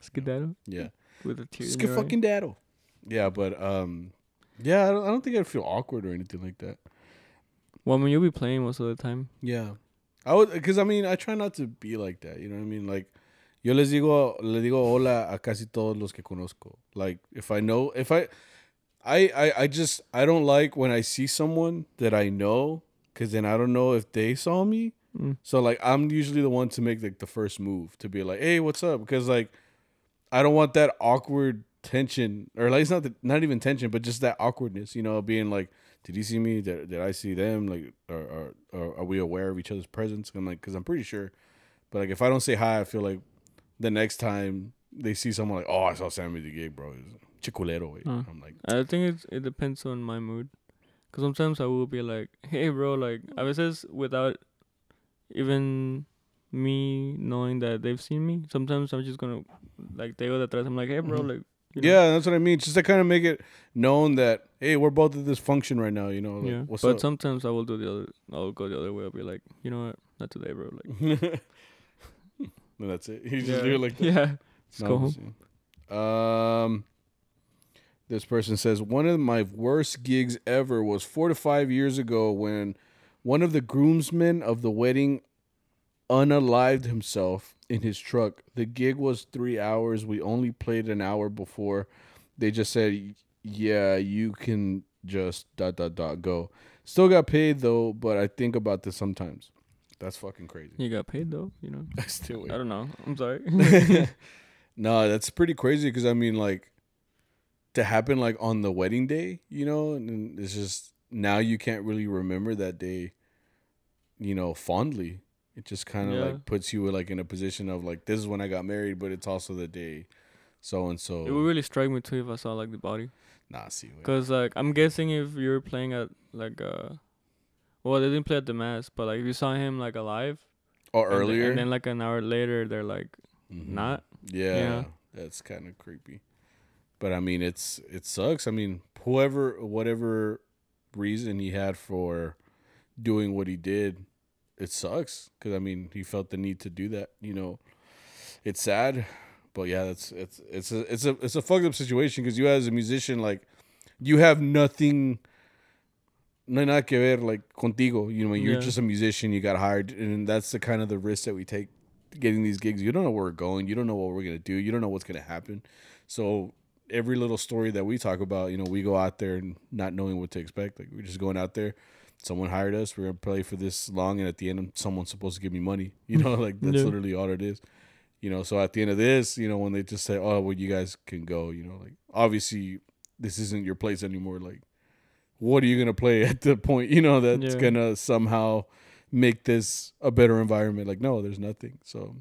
Skedaddle yeah, with a tear skip fucking daddle. Yeah, but um, yeah, I don't, I don't think I'd feel awkward or anything like that. Well, I mean, you'll be playing most of the time. Yeah, I would because I mean I try not to be like that. You know what I mean? Like yo les digo le digo hola a casi todos los que conozco. Like if I know if I I I, I just I don't like when I see someone that I know because then I don't know if they saw me. Mm. So like I'm usually the one to make like the first move to be like, hey, what's up? Because like I don't want that awkward tension or like it's not the, not even tension, but just that awkwardness. You know, being like, did he see me? Did, did I see them? Like, or, or are we aware of each other's presence? I'm like, because I'm pretty sure. But like, if I don't say hi, I feel like the next time they see someone like, oh, I saw Sammy the gig, bro. It's chiculero. Wait. Uh. I'm like, I think it's, it depends on my mood. Because sometimes I will be like, hey, bro, like, a veces without even me knowing that they've seen me, sometimes I'm just going to, like, they go detrás. I'm like, hey, bro, Mhm. like, you know, yeah, that's what I mean. Just to kind of make it known that hey, we're both at this function right now. You know, like, yeah. what's but up? sometimes I will do the other, I'll go the other way. I'll be like, you know what? Not today, bro. Like, and that's it. You just yeah. do it like that. Yeah. Let's No, go home. just- Um, this person says one of my worst gigs ever was four to five years ago when one of the groomsmen of the wedding unalived himself in his truck. The gig was three hours. We only played an hour before. They just said, "Yeah, you can just dot dot dot go." Still got paid though, but I think about this sometimes. That's fucking crazy. You got paid, though, you know? I still I don't know. I'm sorry. no, that's pretty crazy because I mean, like, to happen like on the wedding day, you know, and it's just now you can't really remember that day, you know, fondly. It just kind of Yeah. like puts you like in a position of like this is when I got married, but it's also the day, so and so. it would really strike me, too, if I saw, like, the body. Nah, see, wait. Cause like I'm guessing if you're playing at like uh, well they didn't play at the mass, but like if you saw him like alive or and th- earlier, and then like an hour later they're like Mhm. not. Yeah, Yeah. that's kind of creepy. But I mean, it's it sucks. I mean, whoever, whatever reason he had for doing what he did, it sucks. Because I mean, he felt the need to do that. You know, it's sad, but yeah, that's it's it's a it's a it's a fucked up situation. Because you as a musician, like, you have nothing. No hay nada que ver like contigo. You know, you're Yeah. just a musician. You got hired, and that's the kind of the risk that we take getting these gigs. You don't know where we're going. You don't know what we're gonna do. You don't know what's gonna happen. So every little story that we talk about, you know, we go out there and not knowing what to expect. Like we're just going out there. Someone hired us. We're gonna play for this long, and at the end, someone's supposed to give me money. You know, like that's Yeah. literally all it is. You know, so at the end of this, you know, when they just say, "Oh, well, you guys can go," you know, like obviously this isn't your place anymore. Like, what are you gonna play at the point? You know, that's Yeah. gonna somehow make this a better environment. Like, no, there's nothing. So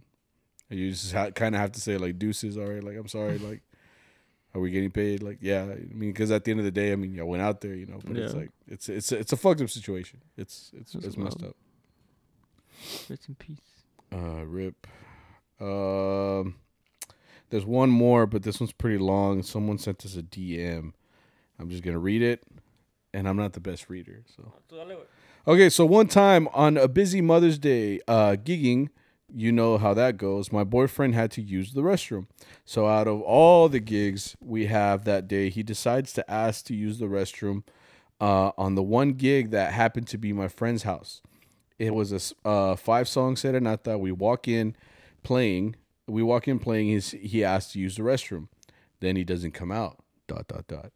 you just ha- kind of have to say like deuces. All right, like I'm sorry. Like, are we getting paid? Like, yeah. I mean, because at the end of the day, I mean, I went out there, you know. But it's like it's it's it's a fucked up situation. It's it's That's it's messed up. Rest in peace. Uh, rip. Um, there's one more, but this one's pretty long. Someone sent us a DM. I'm just gonna read it, and I'm not the best reader, so. Okay, so one time on a busy Mother's Day uh, gigging, you know how that goes. My boyfriend had to use the restroom. So out of all the gigs we have that day, he decides to ask to use the restroom uh, on the one gig that happened to be my friend's house. It was a uh, five song serenata. We walk in playing. We walk in playing. His, he asked to use the restroom. Then he doesn't come out. Dot dot dot.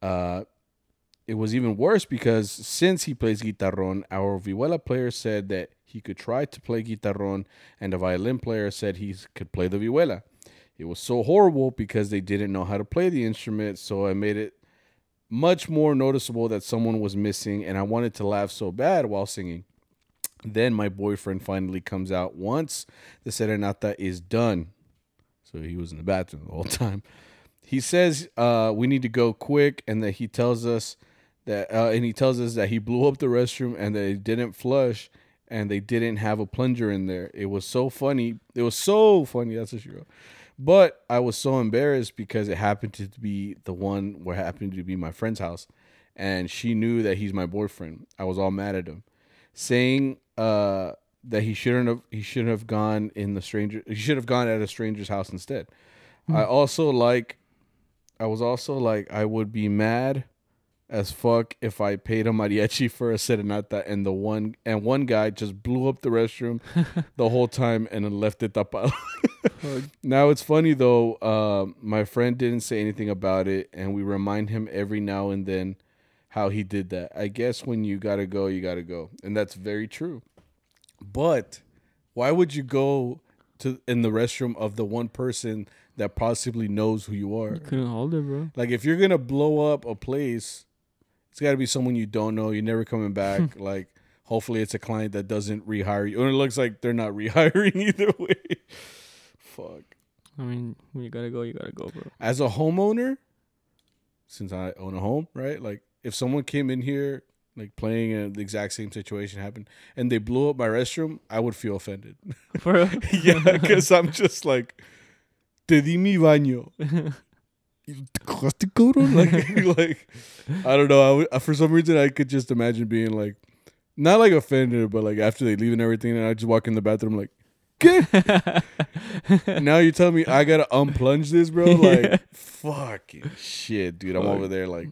Uh, it was even worse because since he plays guitarron, our vihuela player said that he could try to play guitarron, and a violin player said he could play the vihuela. It was so horrible because they didn't know how to play the instrument, so I made it much more noticeable that someone was missing, and I wanted to laugh so bad while singing. Then my boyfriend finally comes out once the serenata is done. So he was in the bathroom the whole time. He says uh, we need to go quick, and that he tells us that, uh, and he tells us that he blew up the restroom and that it didn't flush, and they didn't have a plunger in there. It was so funny. It was so funny. That's what she wrote. But I was so embarrassed because it happened to be the one where it happened to be my friend's house, and she knew that he's my boyfriend. I was all mad at him, saying uh, that he shouldn't have he shouldn't have gone in the stranger. He should have gone at a stranger's house instead. I also like. I was also like, I would be mad as fuck if I paid a mariachi for a serenata and the one and one guy just blew up the restroom the whole time and then left it tapado. now it's funny though. Uh, my friend didn't say anything about it, and we remind him every now and then how he did that. I guess when you gotta go, you gotta go, and that's very true. But why would you go to in the restroom of the one person that possibly knows who you are? You couldn't hold it, bro. Like if you're gonna blow up a place, it's got to be someone you don't know. You're never coming back. like hopefully it's a client that doesn't rehire you, And it looks like they're not rehiring either way. Fuck. I mean, when you gotta go, you gotta go, bro. As a homeowner, since I own a home, right? Like if someone came in here like playing and the exact same situation happened and they blew up my restroom, I would feel offended. For yeah, because I'm just like, te di mi baño. ¿Te cagaste, cabrón? Like, like, I don't know. I uh, for some reason, I could just imagine being like, not like offended, but like after they leave and everything, and I just walk in the bathroom like, now you tell me I gotta unplunge this, bro? Like, Yeah. fucking shit, dude. I'm Fuck. over there like,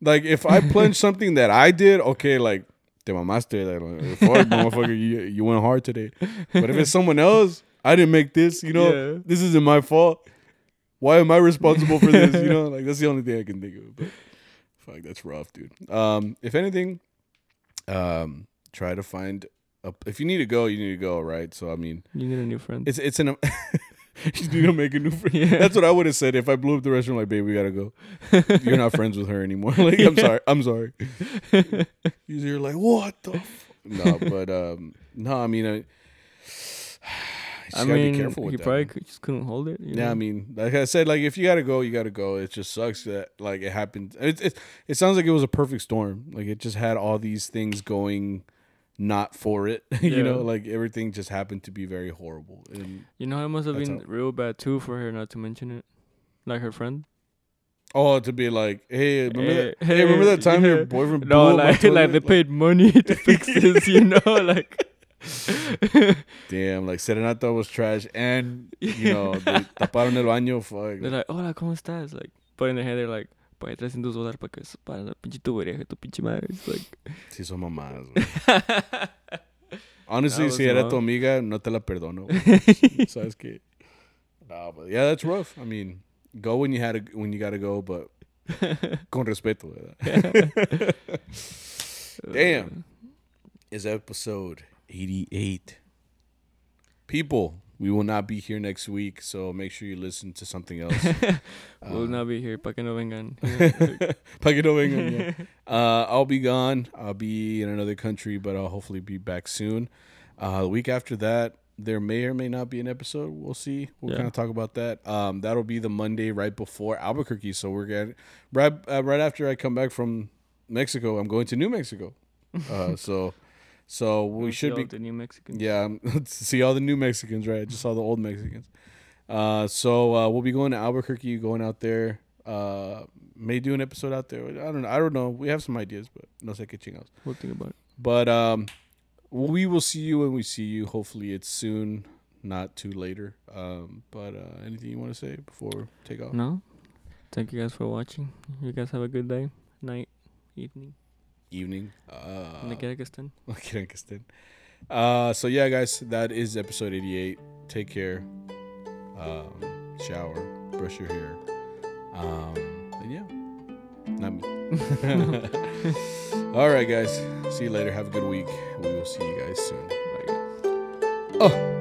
like if I plunge something that I did, okay, like. Te mamaste, like, fuck, motherfucker, you, you went hard today. But if it's someone else, I didn't make this, you know, Yeah. this isn't my fault. Why am I responsible for this? You know, like that's the only thing I can think of. But fuck, that's rough, dude. Um, if anything, um, try to find a, if you need to go, you need to go, right? So I mean, You need a new friend. it's it's an you need to make a new friend. Yeah. That's what I would have said if I blew up the restaurant. Like, babe, we gotta go. You're not friends with her anymore. like, I'm Yeah. sorry. I'm sorry. You're like, what the? F-? No, but um, no. I mean, I. I mean, be careful with he that, probably could, just couldn't hold it. Yeah, know? I mean, like I said, like if you gotta go, you gotta go. It just sucks that like it happened. It it, it sounds like it was a perfect storm. Like it just had all these things going, not for it. you Yeah. know, like everything just happened to be very horrible. And You know, it must have been all. real bad too for her not to mention it. Like her friend. oh, to be like, hey, remember Eh, that? Hey, remember that time yeah. your boyfriend No, like like they paid money to fix this. You know, like. Damn, like Serenata was trash, and you know, they taparon el baño. Fuck. They're like, hola, ¿cómo estás? Like, but in their head, they're like, pagué 300 dólares para que para la pinche tubería que tu pinche madre. It's like, Sí, son mamadas. güey. Honestly, si era tu amiga, no te la perdono. Sabes que. No, but yeah, that's rough. I mean, go when you had to, when you gotta go, but con respeto. ¿verdad? Damn. Is episode eighty-eight. People, we will not be here next week, so make sure you listen to something else. we'll Uh, not be here. Pa' que no vengan. Pa' que no vengan, yeah. Uh, I'll be gone. I'll be in another country, but I'll hopefully be back soon. Uh, the week after that, there may or may not be an episode. We'll see. We'll Yeah. kind of talk about that. Um, that'll be the Monday right before Albuquerque. So we're getting right uh, right after I come back from Mexico. I'm going to New Mexico. Uh, so so we should be all the new Mexicans. yeah, see all the new Mexicans, right? Just saw the old Mexicans. Uh, so uh, we'll be going to Albuquerque, going out there. Uh, may do an episode out there. I don't know. I don't know. We have some ideas, but no sé qué chingados. We'll think about it. But um, we will see you when we see you. Hopefully, it's soon, not too later. Um, but uh, anything you want to say before take off? No. Thank you guys for watching. You guys have a good day, night, evening. Evening. Uh. Kyrgyzstan. Uh, so yeah, guys, that is episode eighty-eight. Take care. Um, shower, brush your hair. Um, and yeah, not me. All right, guys. See you later. Have a good week. We will see you guys soon. Bye, guys. Oh.